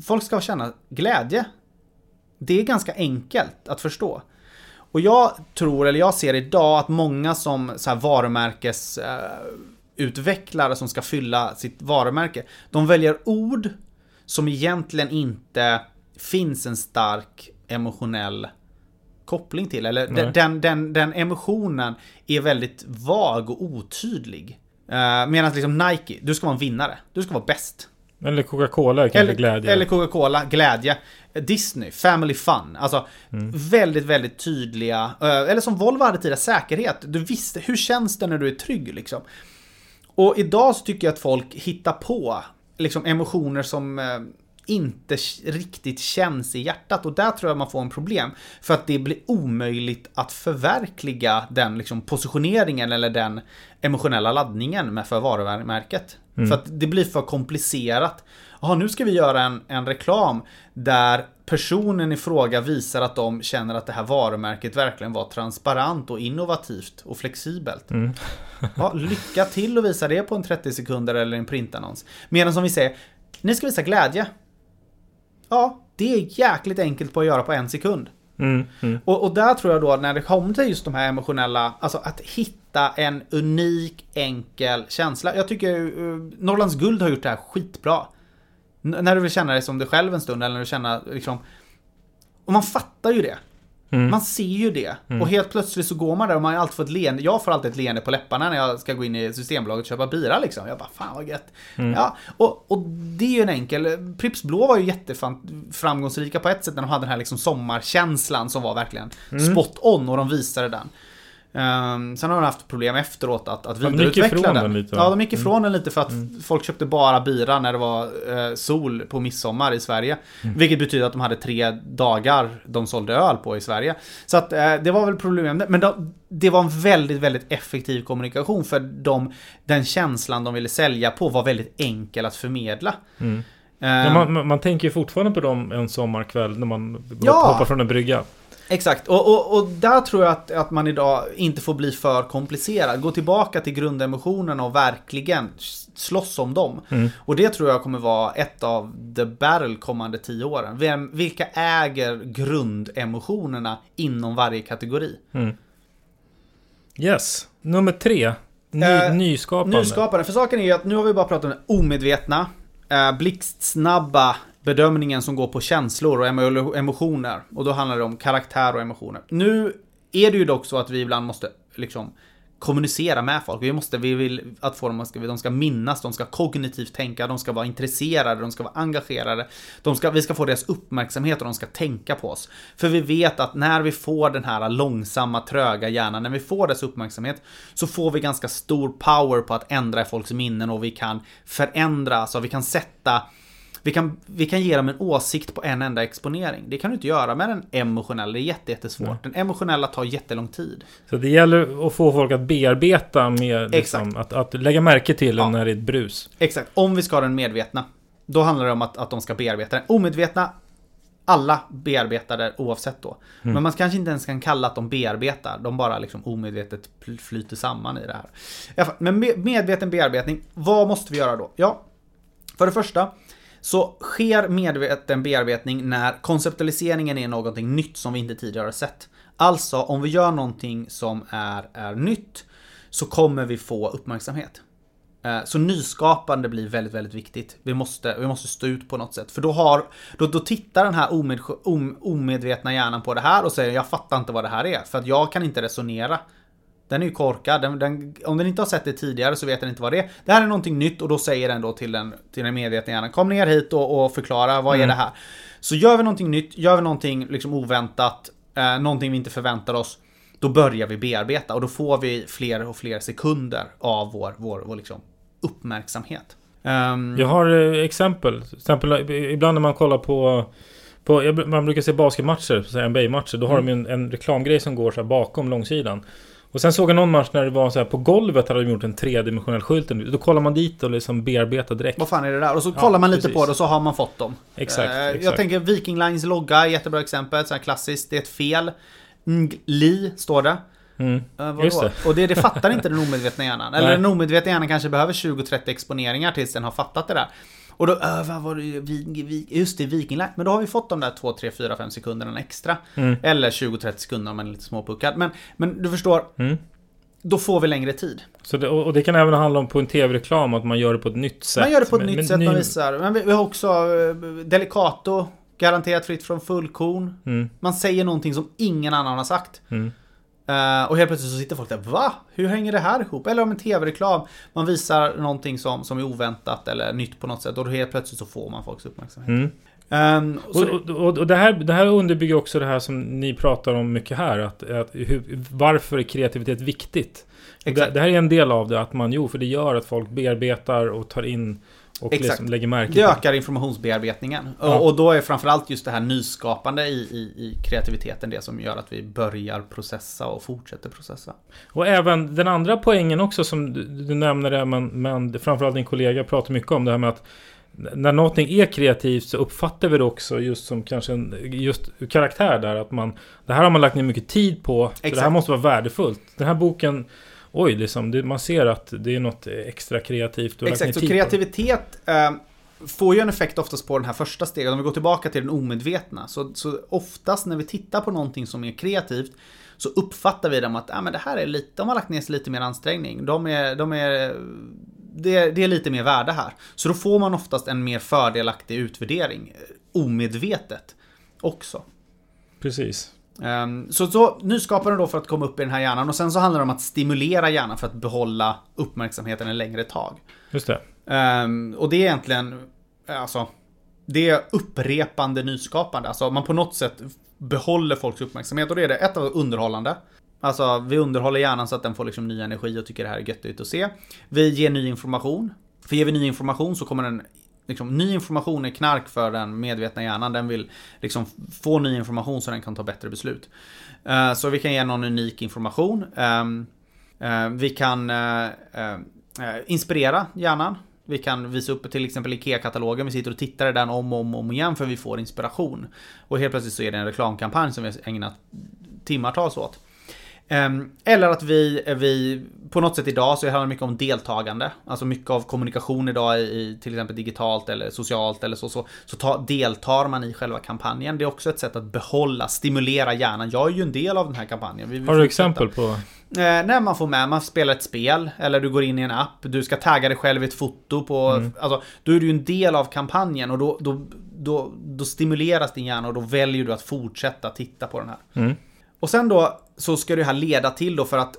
folk ska känna glädje. Det är ganska enkelt att förstå. Och jag tror, eller jag ser idag att många som så här varumärkes eh, utvecklare som ska fylla sitt varumärke, de väljer ord som egentligen inte finns en stark emotionell koppling till. Eller den, den, den, den emotionen är väldigt vag och otydlig. Uh, Medan liksom Nike, du ska vara en vinnare. Du ska vara bäst. Eller Coca-Cola kanske Eller, glädje. eller Coca-Cola, glädje. Disney, Family Fun. Alltså väldigt, väldigt tydliga. eh, Eller som Volvo hade tidigare, säkerhet. Du visste, hur känns det när du är trygg liksom? Och idag så tycker jag att folk hittar på liksom emotioner som eh, inte riktigt känns i hjärtat och där tror jag man får en problem. För att det blir omöjligt att förverkliga den liksom, positioneringen eller den emotionella laddningen med för varumärket. För att det blir för komplicerat. Jaha, nu ska vi göra en, en reklam där personen i fråga visar att de känner att det här varumärket verkligen var transparent och innovativt och flexibelt. Ja, lycka till att visa det på en 30 sekunder eller en printannons. Medan som vi säger, ni ska visa glädje. Ja, det är jäkligt enkelt på att göra på en sekund. Mm, mm. Och, och där tror jag då när det kommer till just de här emotionella, alltså att hitta en unik, enkel känsla. Jag tycker uh, Norrlands Guld har gjort det här skitbra. N- när du vill känna dig som dig själv en stund, eller när du känner liksom... Och man fattar ju det. Mm. Man ser ju det. Och helt plötsligt så går man där och man har alltid fått ett leende. Jag får alltid ett leende på läpparna när jag ska gå in i Systembolaget och köpa bira liksom. Jag bara, fan vad gött. Ja, och, och det är ju en enkel... Pripps Blå var ju jätteframgångsrika på ett sätt när de hade den här liksom sommarkänslan som var verkligen spot on och de visade den. Um, sen har de haft problem efteråt att, att de vidareutveckla den. den lite, va? ja, de gick ifrån den lite för att folk köpte bara bira när det var eh, sol på midsommar i Sverige. Vilket betyder att de hade tre dagar de sålde öl på i Sverige. Så att eh, det var väl problemet. Men de, det var en väldigt, väldigt effektiv kommunikation för de, den känslan de ville sälja på var väldigt enkel att förmedla. Mm. Ja, man, man, man tänker ju fortfarande på dem en sommarkväll när man Ja! hoppar från en brygga. Exakt, och, och, och där tror jag att, att man idag inte får bli för komplicerad. Gå tillbaka till grundemotionerna och verkligen slåss om dem. Och det tror jag kommer vara ett av the battle kommande tio åren. Vem, vilka äger grundemotionerna inom varje kategori? Yes. Nummer tre. Ny, Eh, nyskapande. Nyskapande. För saken är ju att nu har vi bara pratat om omedvetna, eh, blixtsnabba bedömningen som går på känslor och emotioner. Och då handlar det om karaktär och emotioner. Nu är det ju dock så att vi ibland måste liksom kommunicera med folk. Vi måste, vi vill att få dem, ska, de ska minnas, de ska kognitivt tänka, de ska vara intresserade, de ska vara engagerade. De ska, vi ska få deras uppmärksamhet och de ska tänka på oss. För vi vet att när vi får den här långsamma, tröga hjärnan, när vi får dess uppmärksamhet, så får vi ganska stor power på att ändra i folks minnen och vi kan förändra, alltså vi kan sätta vi kan, vi kan ge dem en åsikt på en enda exponering. Det kan du inte göra med den emotionella, det är jätte, jättesvårt. Den emotionella tar jättelång tid. Så det gäller att få folk att bearbeta med liksom, att, att lägga märke till Ja. när det är ett brus. Exakt, om vi ska ha den medvetna. Då handlar det om att, att de ska bearbeta den. Omedvetna, alla bearbetar det oavsett då. Men man kanske inte ens kan kalla att de bearbetar. De bara liksom omedvetet flyter samman i det här. Men med medveten bearbetning, vad måste vi göra då? Ja, för det första så sker medveten bearbetning när konceptualiseringen är någonting nytt som vi inte tidigare har sett. Alltså, om vi gör någonting som är, är nytt så kommer vi få uppmärksamhet. Eh, så nyskapande blir väldigt, väldigt viktigt. Vi måste, vi måste stå ut på något sätt. För då, har, då, då tittar den här omed, om, omedvetna hjärnan på det här och säger jag fattar inte vad det här är. För att jag kan inte resonera. Den är ju korkad. Den, den, om den inte har sett det tidigare så vet den inte vad det är. Det här är någonting nytt och då säger den då till den, till den medvetna hjärnan Kom ner hit och, och förklara vad är det här. Så gör vi någonting nytt, gör vi någonting liksom oväntat, eh, någonting vi inte förväntar oss. Då börjar vi bearbeta och då får vi fler och fler sekunder av vår, vår, vår liksom uppmärksamhet. Ehm, Jag har eh, exempel. Till exempel eh, ibland när man kollar på... man brukar se basketmatcher, NBA-matcher. Då har de ju en, en reklamgrej som går så bakom långsidan. Och sen såg jag någon match när det var så här på golvet hade de gjort en tredimensionell skylt. Då kollar man dit och liksom bearbetar direkt. Vad fan är det där? Och så kollar man lite precis. på det och så har man fått dem. Exakt, Eh, Jag exakt. tänker Viking Lines logga, jättebra exempel. Så här klassiskt. Det är ett fel. Li står det. Mm. Eh? Just det. Och det, det fattar inte den omedvetna hjärnan. Eller Nej. den omedvetna hjärnan kanske behöver 20-30 exponeringar tills den har fattat det där. Och då, äh, vad var det, vi, vi, just det, Viking Line. Men då har vi fått de där 2, 3, 4, 5 sekunderna extra. Mm. Eller 20-30 sekunder om man är lite småpuckad. Men, men du förstår, Mm. då får vi längre tid. Så det, och det kan även handla om på en tv-reklam att man gör det på ett nytt sätt. Man gör det på ett Med- nytt med sätt, ny- man visar. Men vi, vi har också eh, Delicato, garanterat fritt från fullkorn. Mm. Man säger någonting som ingen annan har sagt. Mm. Eh, och helt plötsligt så sitter folk där, va? Hur hänger det här ihop? Eller om en tv-reklam, man visar någonting som, som är oväntat eller nytt på något sätt och då helt plötsligt så får man folks uppmärksamhet. Mm. Ehm, Och, och, och, och det, här, det här underbygger också det här som ni pratar om mycket här. Att, att hur, varför är kreativitet viktigt? Det, det här är en del av det. Att man, jo, för det gör att folk bearbetar och tar in och Exakt. liksom lägger märke det ökar informationsbearbetningen. Ja. Och, då är framförallt just det här nyskapande i, i, i kreativiteten det som gör att vi börjar processa och fortsätter processa. Och även den andra poängen också som du, du nämner det, men, men framförallt din kollega pratar mycket om det här med att när någonting är kreativt så uppfattar vi det också just som kanske en just karaktär där att man Det här har man lagt ner mycket tid på. Så det här måste vara värdefullt. Den här boken Oj, liksom, det, man ser att det är något extra kreativt. Exakt, så kreativitet eh, får ju en effekt oftast på den här första steget. Om vi går tillbaka till den omedvetna. Så, så oftast när vi tittar på någonting som är kreativt så uppfattar vi dem att ah, men det här är lite, de har lagt ner sig lite mer ansträngning. De är, de är, det, det är lite mer värde här. Så då får man oftast en mer fördelaktig utvärdering. eh, Omedvetet också. Precis. Ehm, Så, så nyskapande då för att komma upp i den här hjärnan och sen så handlar det om att stimulera hjärnan för att behålla uppmärksamheten en längre tag. Just det. Ehm, och det är egentligen, alltså, det är upprepande nyskapande. Alltså man på något sätt behåller folks uppmärksamhet och det är det ett av underhållande. Alltså vi underhåller hjärnan så att den får liksom ny energi och tycker det här är göttigt att se. Vi ger ny information. För ger vi ny information så kommer den Liksom, ny information är knark för den medvetna hjärnan. Den vill liksom få ny information så den kan ta bättre beslut. Uh, så vi kan ge någon unik information. Um, uh, vi kan uh, inspirera hjärnan. Vi kan visa upp till exempel IKEA-katalogen. Vi sitter och tittar i den om och om, om igen för vi får inspiration. Och helt plötsligt så är det en reklamkampanj som vi har ägnat timmartals åt. Ehm, Eller att vi, vi på något sätt idag så handlar det mycket om deltagande. Alltså mycket av kommunikation idag i, till exempel digitalt eller socialt eller så. Så, så ta, deltar man i själva kampanjen. Det är också ett sätt att behålla, stimulera hjärnan. Jag är ju en del av den här kampanjen. Vi vill Har du exempel på? Eh, när man får med, man spelar ett spel eller du går in i en app, du ska tagga dig själv i ett foto på, Mm. alltså, då är du ju en del av kampanjen och då, då, då, då stimuleras din hjärna och då väljer du att fortsätta titta på den här. Mm. Och sen då så ska det här leda till då för att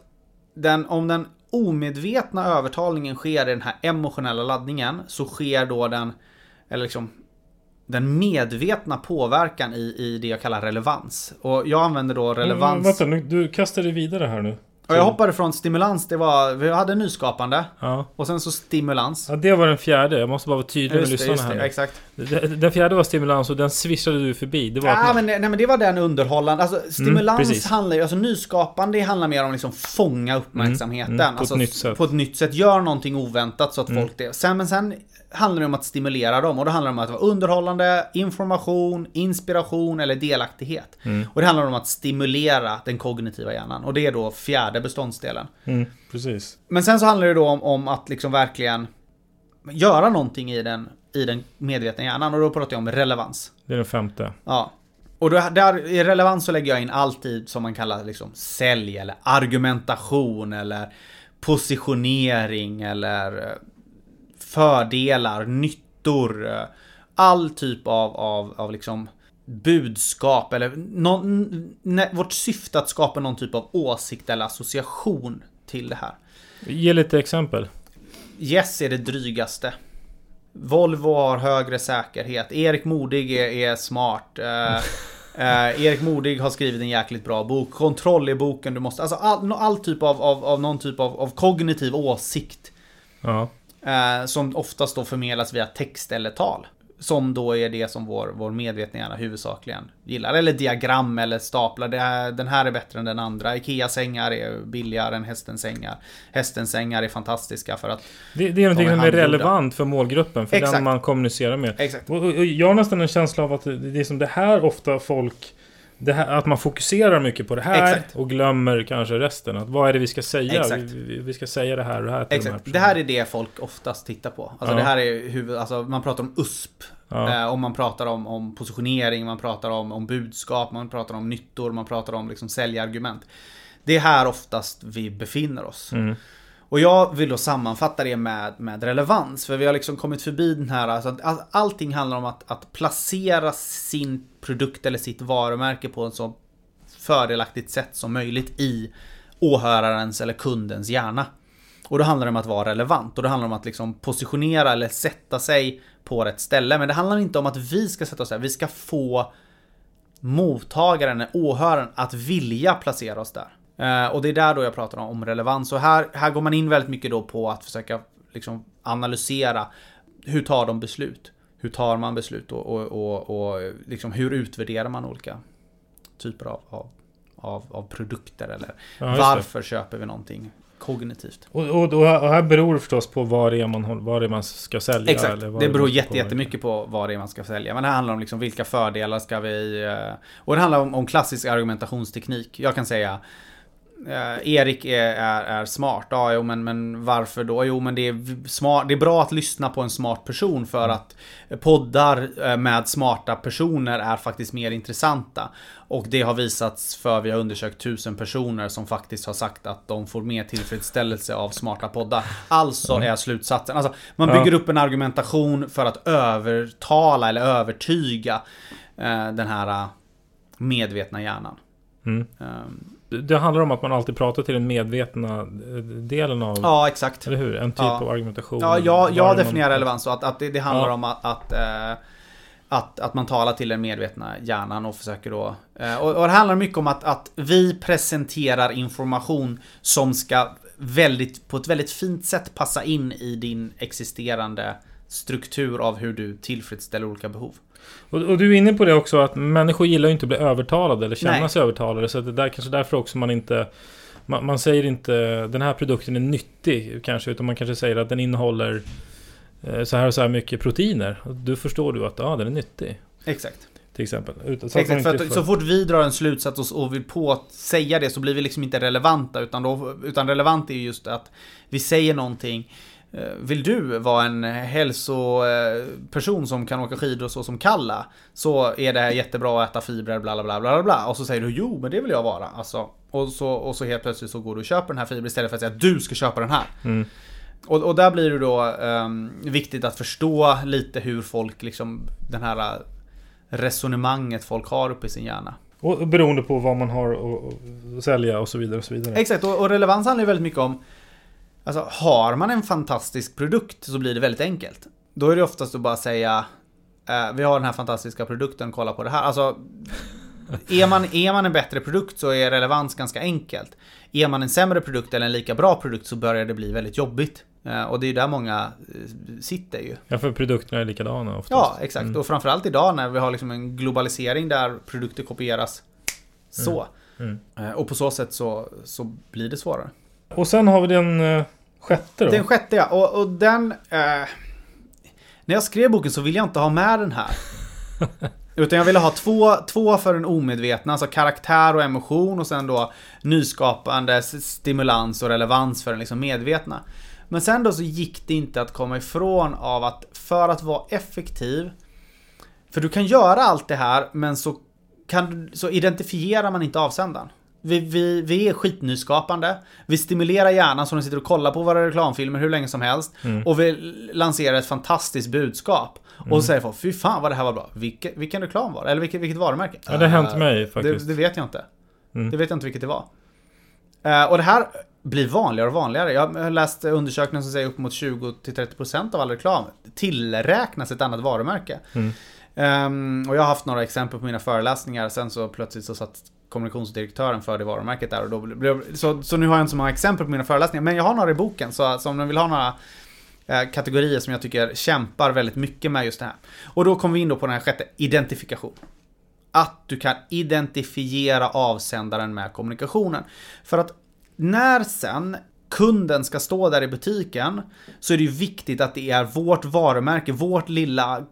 den, om den omedvetna övertalningen sker i den här emotionella laddningen så sker då den, eller liksom den medvetna påverkan i, i det jag kallar relevans. Och jag använder då relevans... Mm, vänta, nu, du kastar dig vidare här nu. Och jag hoppade från stimulans, det var, vi hade nyskapande. Ja. Och sen så stimulans. ja, det var den fjärde. Jag måste bara vara tydlig med Just det, lyssnarna här det, exakt. Den- Den fjärde var stimulans och den swishade du förbi. Det var Ja, men, nej, men det var den underhållande. Alltså stimulans precis. handlar ju, alltså nyskapande handlar mer om liksom fånga uppmärksamheten. mm, på ett alltså, nytt sätt. På ett nytt sätt. Gör någonting oväntat så att Mm. folk det. Sen, men sen handlar det om att stimulera dem och då handlar det om att vara underhållande, information, inspiration eller delaktighet. Mm. Och det handlar om att stimulera den kognitiva hjärnan. Och det är då fjärde beståndsdelen. Mm, precis. Men sen så handlar det då om, om att liksom verkligen göra någonting i den, i den medvetna hjärnan. Och då pratar jag om relevans. Det är den femte. Ja. Och då, där, i relevans så lägger jag in alltid som man kallar liksom sälj eller argumentation eller positionering eller eh, fördelar, nyttor. eh, All typ av, av, av liksom budskap eller någon, vårt syfte att skapa någon typ av åsikt eller association till det här. Ge lite exempel. Yes är det drygaste. Volvo har högre säkerhet. Erik Modig är, är smart. Eh, eh, Erik Modig har skrivit en jäkligt bra bok. Kontroll är boken du måste... Alltså all, all typ av, av, av någon typ av, av kognitiv åsikt. Ja. Eh, som oftast då förmedlas via text eller tal. Som då är det som vår, vår medvetna hjärna huvudsakligen gillar. Eller diagram eller staplar. Här, den här är bättre än den andra. Ikea-sängar är billigare än hästens sängar. Hästens sängar är fantastiska för att... Det, det är någonting är som är relevant för målgruppen. För Exakt. den man kommunicerar med. Exakt. Och, och, och jag har nästan en känsla av att det är som det här ofta folk... Här, att man fokuserar mycket på det här Exakt. och glömmer kanske resten. Att vad är det vi ska säga? Exakt. Vi, vi, ska säga det här och det här till de här Exakt. Det här är det folk oftast tittar på. Alltså Ja. det här är huvud, alltså man pratar om USP. Ja. Eh, och man pratar om, om positionering, man pratar om, om budskap, man pratar om nyttor, man pratar om liksom säljargument. Det är här oftast vi befinner oss. Mm. Och jag vill då sammanfatta det med, med relevans. För vi har liksom kommit förbi den här, alltså att allting handlar om att, att placera sin produkt eller sitt varumärke på en så fördelaktigt sätt som möjligt i åhörarens eller kundens hjärna. Och då handlar det om att vara relevant och det handlar om att liksom positionera eller sätta sig på rätt ställe. Men det handlar inte om att vi ska sätta oss där, vi ska få mottagaren, åhöraren, att vilja placera oss där. Eh, och det är där då jag pratar om, relevans. Och här, här går man in väldigt mycket då på att försöka liksom analysera hur tar de beslut? Hur tar man beslut och, och, och, och liksom hur utvärderar man olika typer av, av, av, av produkter eller Ja, varför köper vi någonting kognitivt? Och, och, och här beror det förstås på vad det är man, vad är man ska sälja. Exakt, eller vad det beror jätte, jättemycket på vad det är man ska sälja. Men det handlar om liksom vilka fördelar ska vi... eh, Och det handlar om, om klassisk argumentationsteknik. Jag kan säga eh, Erik är, är, är smart. Ja, jo, men, men varför då? Jo, men det är, smart, det är bra att lyssna på en smart person för Mm. att poddar eh, med smarta personer är faktiskt mer intressanta. Och det har visats för vi har undersökt tusen personer som faktiskt har sagt att de får mer tillfredsställelse av smarta poddar. Alltså är slutsatsen. Alltså, man Ja. bygger upp en argumentation för att övertala eller övertyga eh, den här eh, medvetna hjärnan. Mm. Ehm, Det handlar om att man alltid pratar till den medvetna eh, delen av... ja, exakt. Eller hur? En typ Ja. av argumentation. Ja, jag, jag definierar man- relevans så att, att det, det handlar Ja. om att, att, eh, att, att man talar till den medvetna hjärnan och försöker då... Eh, och, och det handlar mycket om att, att vi presenterar information som ska väldigt, på ett väldigt fint sätt passa in i din existerande struktur av hur du tillfredsställer olika behov. Och, och du är inne på det också att människor gillar ju inte att bli övertalade eller känna Nej. sig övertalade. Så att det där kanske därför också man inte... Man, man säger inte den här produkten är nyttig kanske, utan man kanske säger att den innehåller eh, så här och så här mycket proteiner. Och då förstår du att ja, den är nyttig. Exakt. Till exempel. Utan, så Exakt, för att får- så fort vi drar en slutsats och, och vill på säga det så blir vi liksom inte relevanta. Utan, då, utan relevant är ju just att vi säger någonting. Eh, Vill du vara en hälsoperson som kan åka skidor så som Kalla Så är det jättebra att äta fibrer bla bla bla bla bla Och så säger du jo men det vill jag vara alltså, och, så, och så helt plötsligt så går du och köper den här fibern istället för att säga att du ska köpa den här Mm. och, och där blir det då ehm, viktigt att förstå lite hur folk liksom Den här eh, resonemanget folk har uppe i sin hjärna. Och beroende på vad man har att att sälja och så vidare och så vidare. Exakt, och, och relevans handlar ju väldigt mycket om Alltså har man en fantastisk produkt så blir det väldigt enkelt. Då är det oftast att bara säga eh, Vi har den här fantastiska produkten, kolla på det här. Alltså är man, är man en bättre produkt så är relevans ganska enkelt. Är man en sämre produkt eller en lika bra produkt så börjar det bli väldigt jobbigt. Eh, och det är ju där många eh, sitter ju. Ja, för produkterna är likadana oftast. Ja, exakt. Mm. Och framförallt idag när vi har liksom en globalisering där produkter kopieras så. Mm. Eh, Och på så sätt så, så blir det svårare. Och sen har vi den eh, sjätte då. Den sjätte ja, och, och den... Eh, när jag skrev boken så ville jag inte ha med den här. Utan jag ville ha två, två för den omedvetna, alltså karaktär och emotion och sen då nyskapande, stimulans och relevans för den liksom medvetna. Men sen då så gick det inte att komma ifrån av att för att vara effektiv För du kan göra allt det här men så, kan, så identifierar man inte avsändaren. Vi, vi, vi är skitnyskapande. Vi stimulerar hjärnan så den sitter och kollar på våra reklamfilmer hur länge som helst. Mm. Och vi lanserar ett fantastiskt budskap. Och så säger folk, fy fan vad det här var bra. Vilken, vilken reklam var det? Eller vilket, vilket varumärke? Ja, det har hänt Eh, mig det, faktiskt. det vet jag inte. Mm. Det vet jag inte vilket det var. Eh, och det här blir vanligare och vanligare. Jag har läst undersökningar som säger upp mot 20-30% av all reklam tillräknas ett annat varumärke. Mm. Ehm, och jag har haft några exempel på mina föreläsningar. Sen så plötsligt så satt kommunikationsdirektören för det varumärket där. Och då blev, så, så nu har jag inte så många exempel på mina föreläsningar. Men jag har några i boken. Så, så om ni vill ha några eh, kategorier som jag tycker kämpar väldigt mycket med just det här. Och då kommer vi in då på den här sjätte, identifikation. Att du kan identifiera avsändaren med kommunikationen. För att när sen kunden ska stå där i butiken så är det ju viktigt att det är vårt varumärke, vårt lilla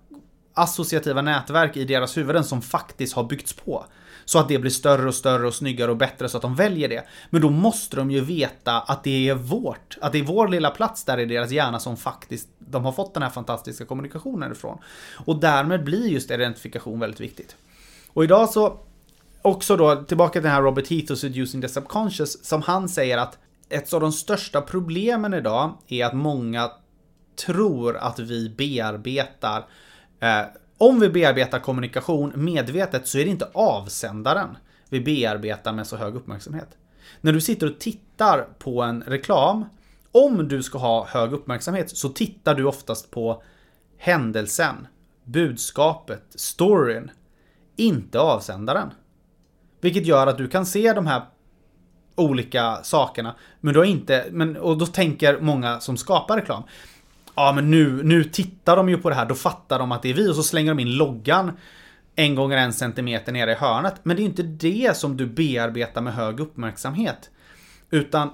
associativa nätverk i deras huvuden som faktiskt har byggts på. Så att det blir större och större och snyggare och bättre så att de väljer det. Men då måste de ju veta att det är vårt, att det är vår lilla plats där i deras hjärna som faktiskt de har fått den här fantastiska kommunikationen ifrån. Och därmed blir just identifikation väldigt viktigt. Och idag så, också då tillbaka till den här Robert Heath och Seducing the Subconscious, som han säger att ett av de största problemen idag är att många tror att vi bearbetar eh, om vi bearbetar kommunikation medvetet så är det inte avsändaren vi bearbetar med så hög uppmärksamhet. När du sitter och tittar på en reklam, om du ska ha hög uppmärksamhet så tittar du oftast på händelsen, budskapet, storyn, inte avsändaren. Vilket gör att du kan se de här olika sakerna, men du har inte, men, och då tänker många som skapar reklam, ja men nu, nu tittar de ju på det här, då fattar de att det är vi och så slänger de in loggan en gånger en centimeter nere i hörnet. Men det är inte det som du bearbetar med hög uppmärksamhet. Utan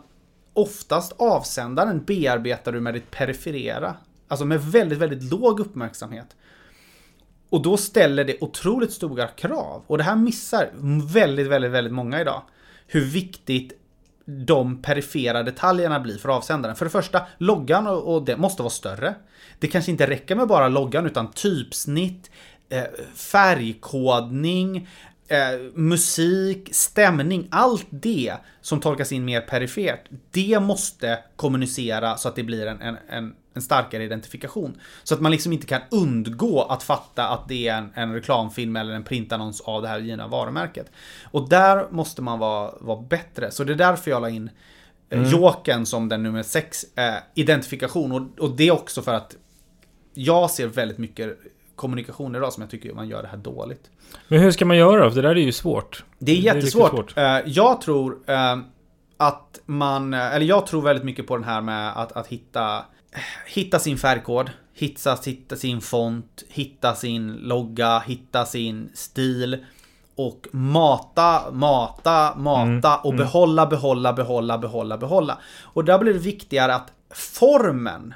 oftast avsändaren bearbetar du med ditt periferera. Alltså med väldigt, väldigt låg uppmärksamhet. Och då ställer det otroligt stora krav. Och det här missar väldigt, väldigt, väldigt många idag. Hur viktigt de perifera detaljerna blir för avsändaren. För det första, loggan och, och det måste vara större. Det kanske inte räcker med bara loggan utan typsnitt, eh, färgkodning, eh, musik, stämning, allt det som tolkas in mer perifert, det måste kommunicera så att det blir en, en, en, en starkare identifikation. Så att man liksom inte kan undgå att fatta att det är en, en reklamfilm eller en printannons av det här givna varumärket. Och där måste man vara, vara bättre. Så det är därför jag la in eh, mm. Jokern som den nummer 6, eh, identifikation. Och, och det är också för att jag ser väldigt mycket kommunikation idag som jag tycker man gör det här dåligt. Men hur ska man göra? För det där är ju svårt. Det är jättesvårt. Det är svårt. Eh, jag tror eh, att man, eller jag tror väldigt mycket på den här med att, att hitta, hitta sin färgkod, hitta, hitta sin font, hitta sin logga, hitta sin stil. Och mata, mata, mata mm, och mm. behålla, behålla, behålla, behålla, behålla. Och där blir det viktigare att formen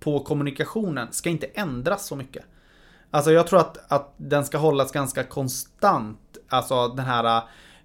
på kommunikationen ska inte ändras så mycket. Alltså jag tror att, att den ska hållas ganska konstant. Alltså den här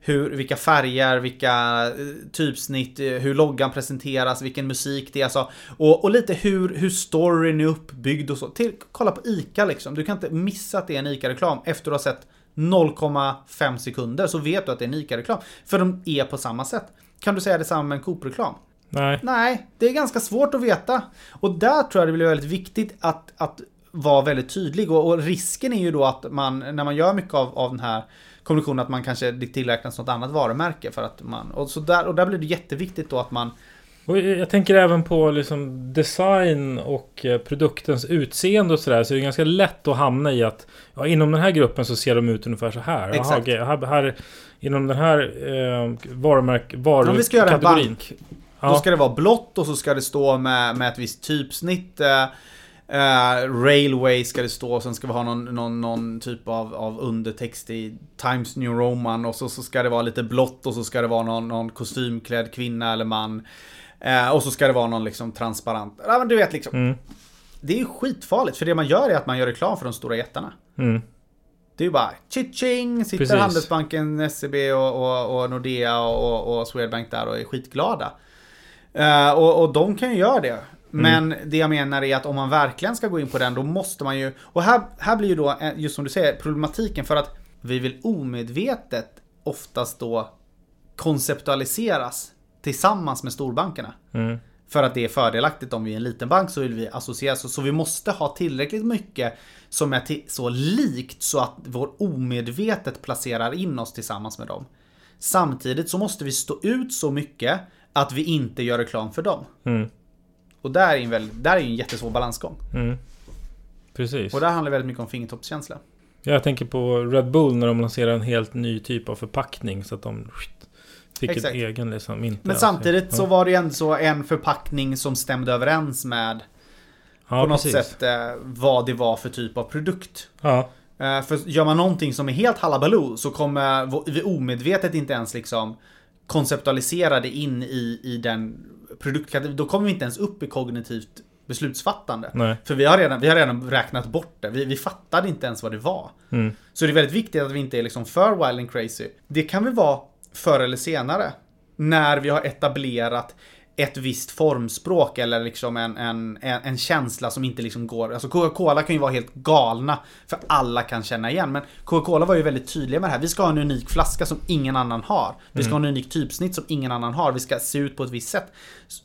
hur, vilka färger, vilka eh, typsnitt, eh, hur loggan presenteras, vilken musik det är. Alltså, och, och lite hur, hur storyn är uppbyggd och så. Till, kolla på ICA liksom. Du kan inte missa att det är en ICA-reklam efter att ha sett 0,5 sekunder så vet du att det är en ICA-reklam. För de är på samma sätt. Kan du säga detsamma med en Coop-reklam? Nej. Nej, det är ganska svårt att veta. Och där tror jag det blir väldigt viktigt att, att vara väldigt tydlig. Och, och, risken är ju då att man, när man gör mycket av, av den här kommunikationen, att man kanske tillräknas något annat varumärke. För att man, och, så där, och där blir det jätteviktigt då att man och jag tänker även på liksom design och eh, produktens utseende och sådär. Så det är ganska lätt att hamna i att ja, inom den här gruppen så ser de ut ungefär så här. Exakt. Aha, här, här, inom den här eh, varumärk, varukategorin. Om vi ska göra en bank. Ja. Då ska det vara blått och så ska det stå med, med ett visst typsnitt. Eh, Uh, railway ska det stå, sen ska vi ha någon, någon, någon typ av, av undertext i Times New Roman och så, så ska det vara lite blått och så ska det vara någon, någon kostymklädd kvinna eller man. Uh, och så ska det vara någon liksom transparent. Ja men du vet liksom. Mm. Det är skitfarligt för det man gör är att man gör reklam för de stora jättarna. Mm. Det är ju bara ching sitter Precis. Handelsbanken, SEB och, och, och Nordea och, och Swedbank där och är skitglada. Uh, och, och de kan ju göra det. Men mm. det jag menar är att om man verkligen ska gå in på den då måste man ju... Och här, här blir ju då, eh, just som du säger, problematiken för att vi vill omedvetet oftast då konceptualiseras tillsammans med storbankerna. Mm. För att det är fördelaktigt om vi är en liten bank så vill vi associeras. Så vi måste ha tillräckligt mycket som är så likt så att vår omedvetet placerar in oss tillsammans med dem. Samtidigt så måste vi stå ut så mycket att vi inte gör reklam för dem. Mm. Och där är, en väldigt, där är en jättesvår balansgång. Mm. Precis. Och där handlar det väldigt mycket om fingertoppskänsla. Jag tänker på Red Bull när de lanserar en helt ny typ av förpackning. Så att de fick Exakt. en egen liksom. Inte Men samtidigt ja. så var det ändå en förpackning som stämde överens med ja, på något precis. sätt eh, vad det var för typ av produkt. Ja. Eh, för gör man någonting som är helt halabaloo så kommer vi omedvetet inte ens liksom konceptualisera det in i, i den produktkategori, då kommer vi inte ens upp i kognitivt beslutsfattande. Nej. För vi har, redan, vi har redan räknat bort det. Vi, vi fattade inte ens vad det var. Mm. Så det är väldigt viktigt att vi inte är liksom för wild and crazy. Det kan vi vara förr eller senare. När vi har etablerat ett visst formspråk eller liksom en, en, en, känsla som inte liksom går. Alltså Coca-Cola kan ju vara helt galna för alla kan känna igen. Men Coca-Cola var ju väldigt tydliga med det här. Vi ska ha en unik flaska som ingen annan har. Vi ska mm. ha en unik typsnitt som ingen annan har. Vi ska se ut på ett visst sätt.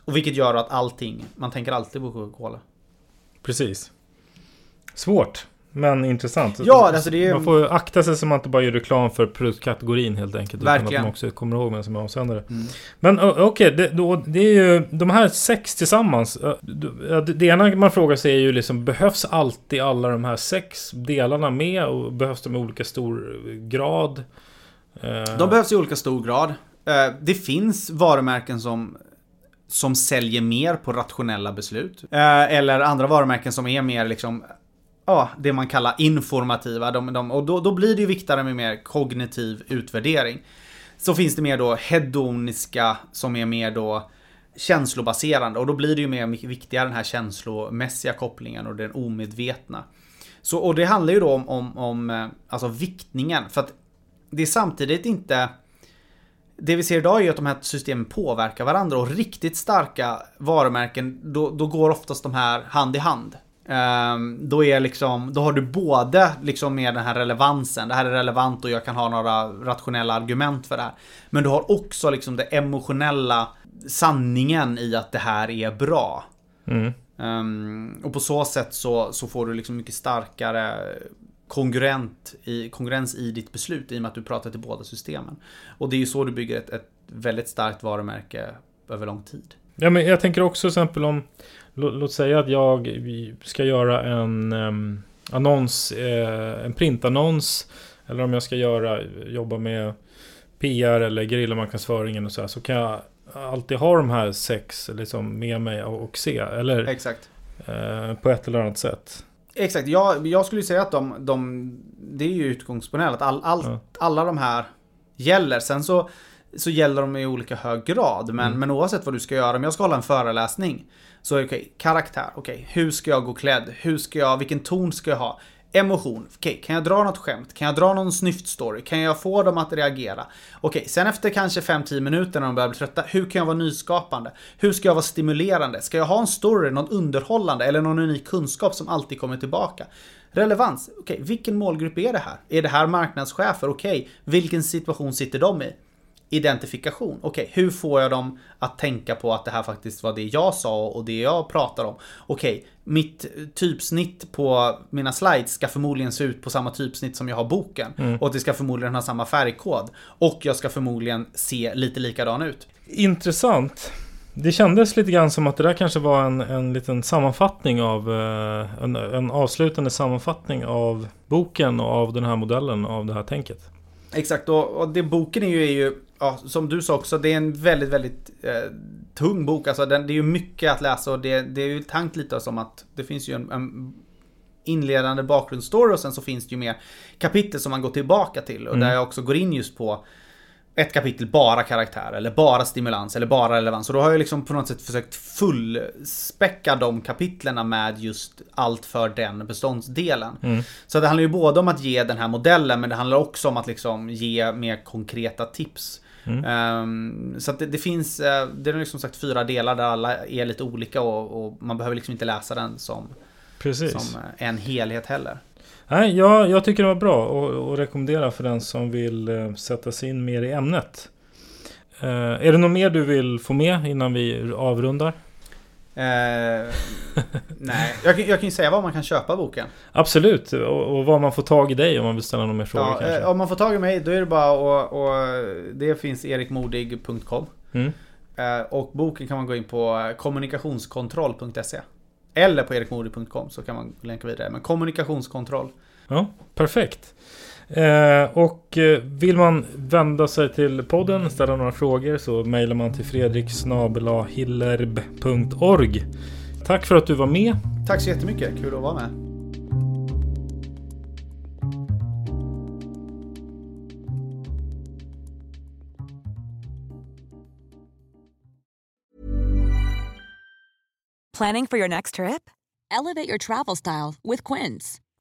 Och vilket gör att allting, man tänker alltid på Coca-Cola. Precis. Svårt. Men intressant. Ja, alltså det är... Man får akta sig så man inte bara gör reklam för produktkategorin helt enkelt. Verkligen. Utan att man också kommer ihåg vem som är avsändare. Mm. Men okej, okay, det, det är ju de här sex tillsammans. Det ena man frågar sig är ju liksom, behövs alltid alla de här sex delarna med? Och behövs de i olika stor grad? De behövs i olika stor grad. Det finns varumärken som som säljer mer på rationella beslut. Eller andra varumärken som är mer liksom ja, det man kallar informativa. De, de, och då, då blir det ju viktigare med mer kognitiv utvärdering. Så finns det mer då hedoniska som är mer då känslobaserande och då blir det ju mer viktigare den här känslomässiga kopplingen och den omedvetna. Så, och det handlar ju då om, om, om eh, alltså viktningen för att det är samtidigt inte det vi ser idag är ju att de här systemen påverkar varandra och riktigt starka varumärken, då, då går oftast de här hand i hand. Um, då, är liksom, då har du både liksom med den här relevansen, det här är relevant och jag kan ha några rationella argument för det här. Men du har också liksom det emotionella sanningen i att det här är bra. Mm. Um, och på så sätt så, så får du liksom mycket starkare kongruent i, kongruens i ditt beslut i och med att du pratar till båda systemen. Och det är ju så du bygger ett, ett väldigt starkt varumärke över lång tid. Ja, men jag tänker också till exempel om Låt, låt säga att jag ska göra en um, annons, eh, en printannons. Eller om jag ska göra, jobba med PR eller gerillamarknadsföringen och så här. Så kan jag alltid ha de här sex liksom, med mig och, och se. Eller Exakt. Eh, på ett eller annat sätt. Exakt, jag, jag skulle säga att de, de det är ju utgångspunkten att all, all, ja. alla de här gäller. Sen så, så gäller de i olika hög grad. Men, mm. men oavsett vad du ska göra, om jag ska hålla en föreläsning så okej, okay, karaktär, okej, okay, hur ska jag gå klädd? Hur ska jag, vilken ton ska jag ha? Emotion, okej, okay, kan jag dra något skämt? Kan jag dra någon snyftstory? Kan jag få dem att reagera? Okej, sen efter kanske 5-10 minuter när de börjar bli trötta, hur kan jag vara nyskapande? Hur ska jag vara stimulerande? Ska jag ha en story, något underhållande eller någon unik kunskap som alltid kommer tillbaka? Relevans, okej, vilken målgrupp är det här? Är det här marknadschefer? Okej, vilken situation sitter de i? Identifikation. Okej, okay, hur får jag dem att tänka på att det här faktiskt var det jag sa och det jag pratar om? Okej, okay, mitt typsnitt på mina slides ska förmodligen se ut på samma typsnitt som jag har boken. Mm. Och det ska förmodligen ha samma färgkod. Och jag ska förmodligen se lite likadan ut. Intressant. Det kändes lite grann som att det där kanske var en, en liten sammanfattning av eh, en, en avslutande sammanfattning av boken och av den här modellen av det här tänket. Exakt, och, och det boken är ju, är ju ja, som du sa också, det är en väldigt, väldigt eh, tung bok. Alltså den, det är ju mycket att läsa och det, det är ju tankt lite som att det finns ju en, en inledande bakgrundsstory och sen så finns det ju mer kapitel som man går tillbaka till och mm. där jag också går in just på ett kapitel bara karaktär eller bara stimulans eller bara relevans. Och då har jag liksom på något sätt försökt fullspäcka de kapitlerna med just allt för den beståndsdelen. Mm. Så det handlar ju både om att ge den här modellen men det handlar också om att liksom ge mer konkreta tips. Mm. Um, så att det, det finns, uh, det är liksom sagt fyra delar där alla är lite olika och, och man behöver liksom inte läsa den som, som uh, en helhet heller. Nej, jag, jag tycker det var bra och, och rekommendera för den som vill uh, sätta sig in mer i ämnet. är det något mer du vill få med innan vi avrundar? Eh, nej, jag, jag, kan ju säga var man kan köpa boken. Absolut, och, och var man får tag i dig om man vill ställa några mer frågor ja, kanske. Eh, om man får tag i mig, då är det bara och, och Det finns erikmodig.com mm. eh, Och boken kan man gå in på kommunikationskontroll.se Eller på erikmodig.com så kan man länka vidare. Men kommunikationskontroll. Ja, perfekt. Eh, och eh, vill man vända sig till podden, ställa några frågor så mejlar man till fredriksnabelahillerb.org. Tack för att du var med. Tack så jättemycket, kul att vara med. Planning for your next trip? Elevate your travel style with Quince.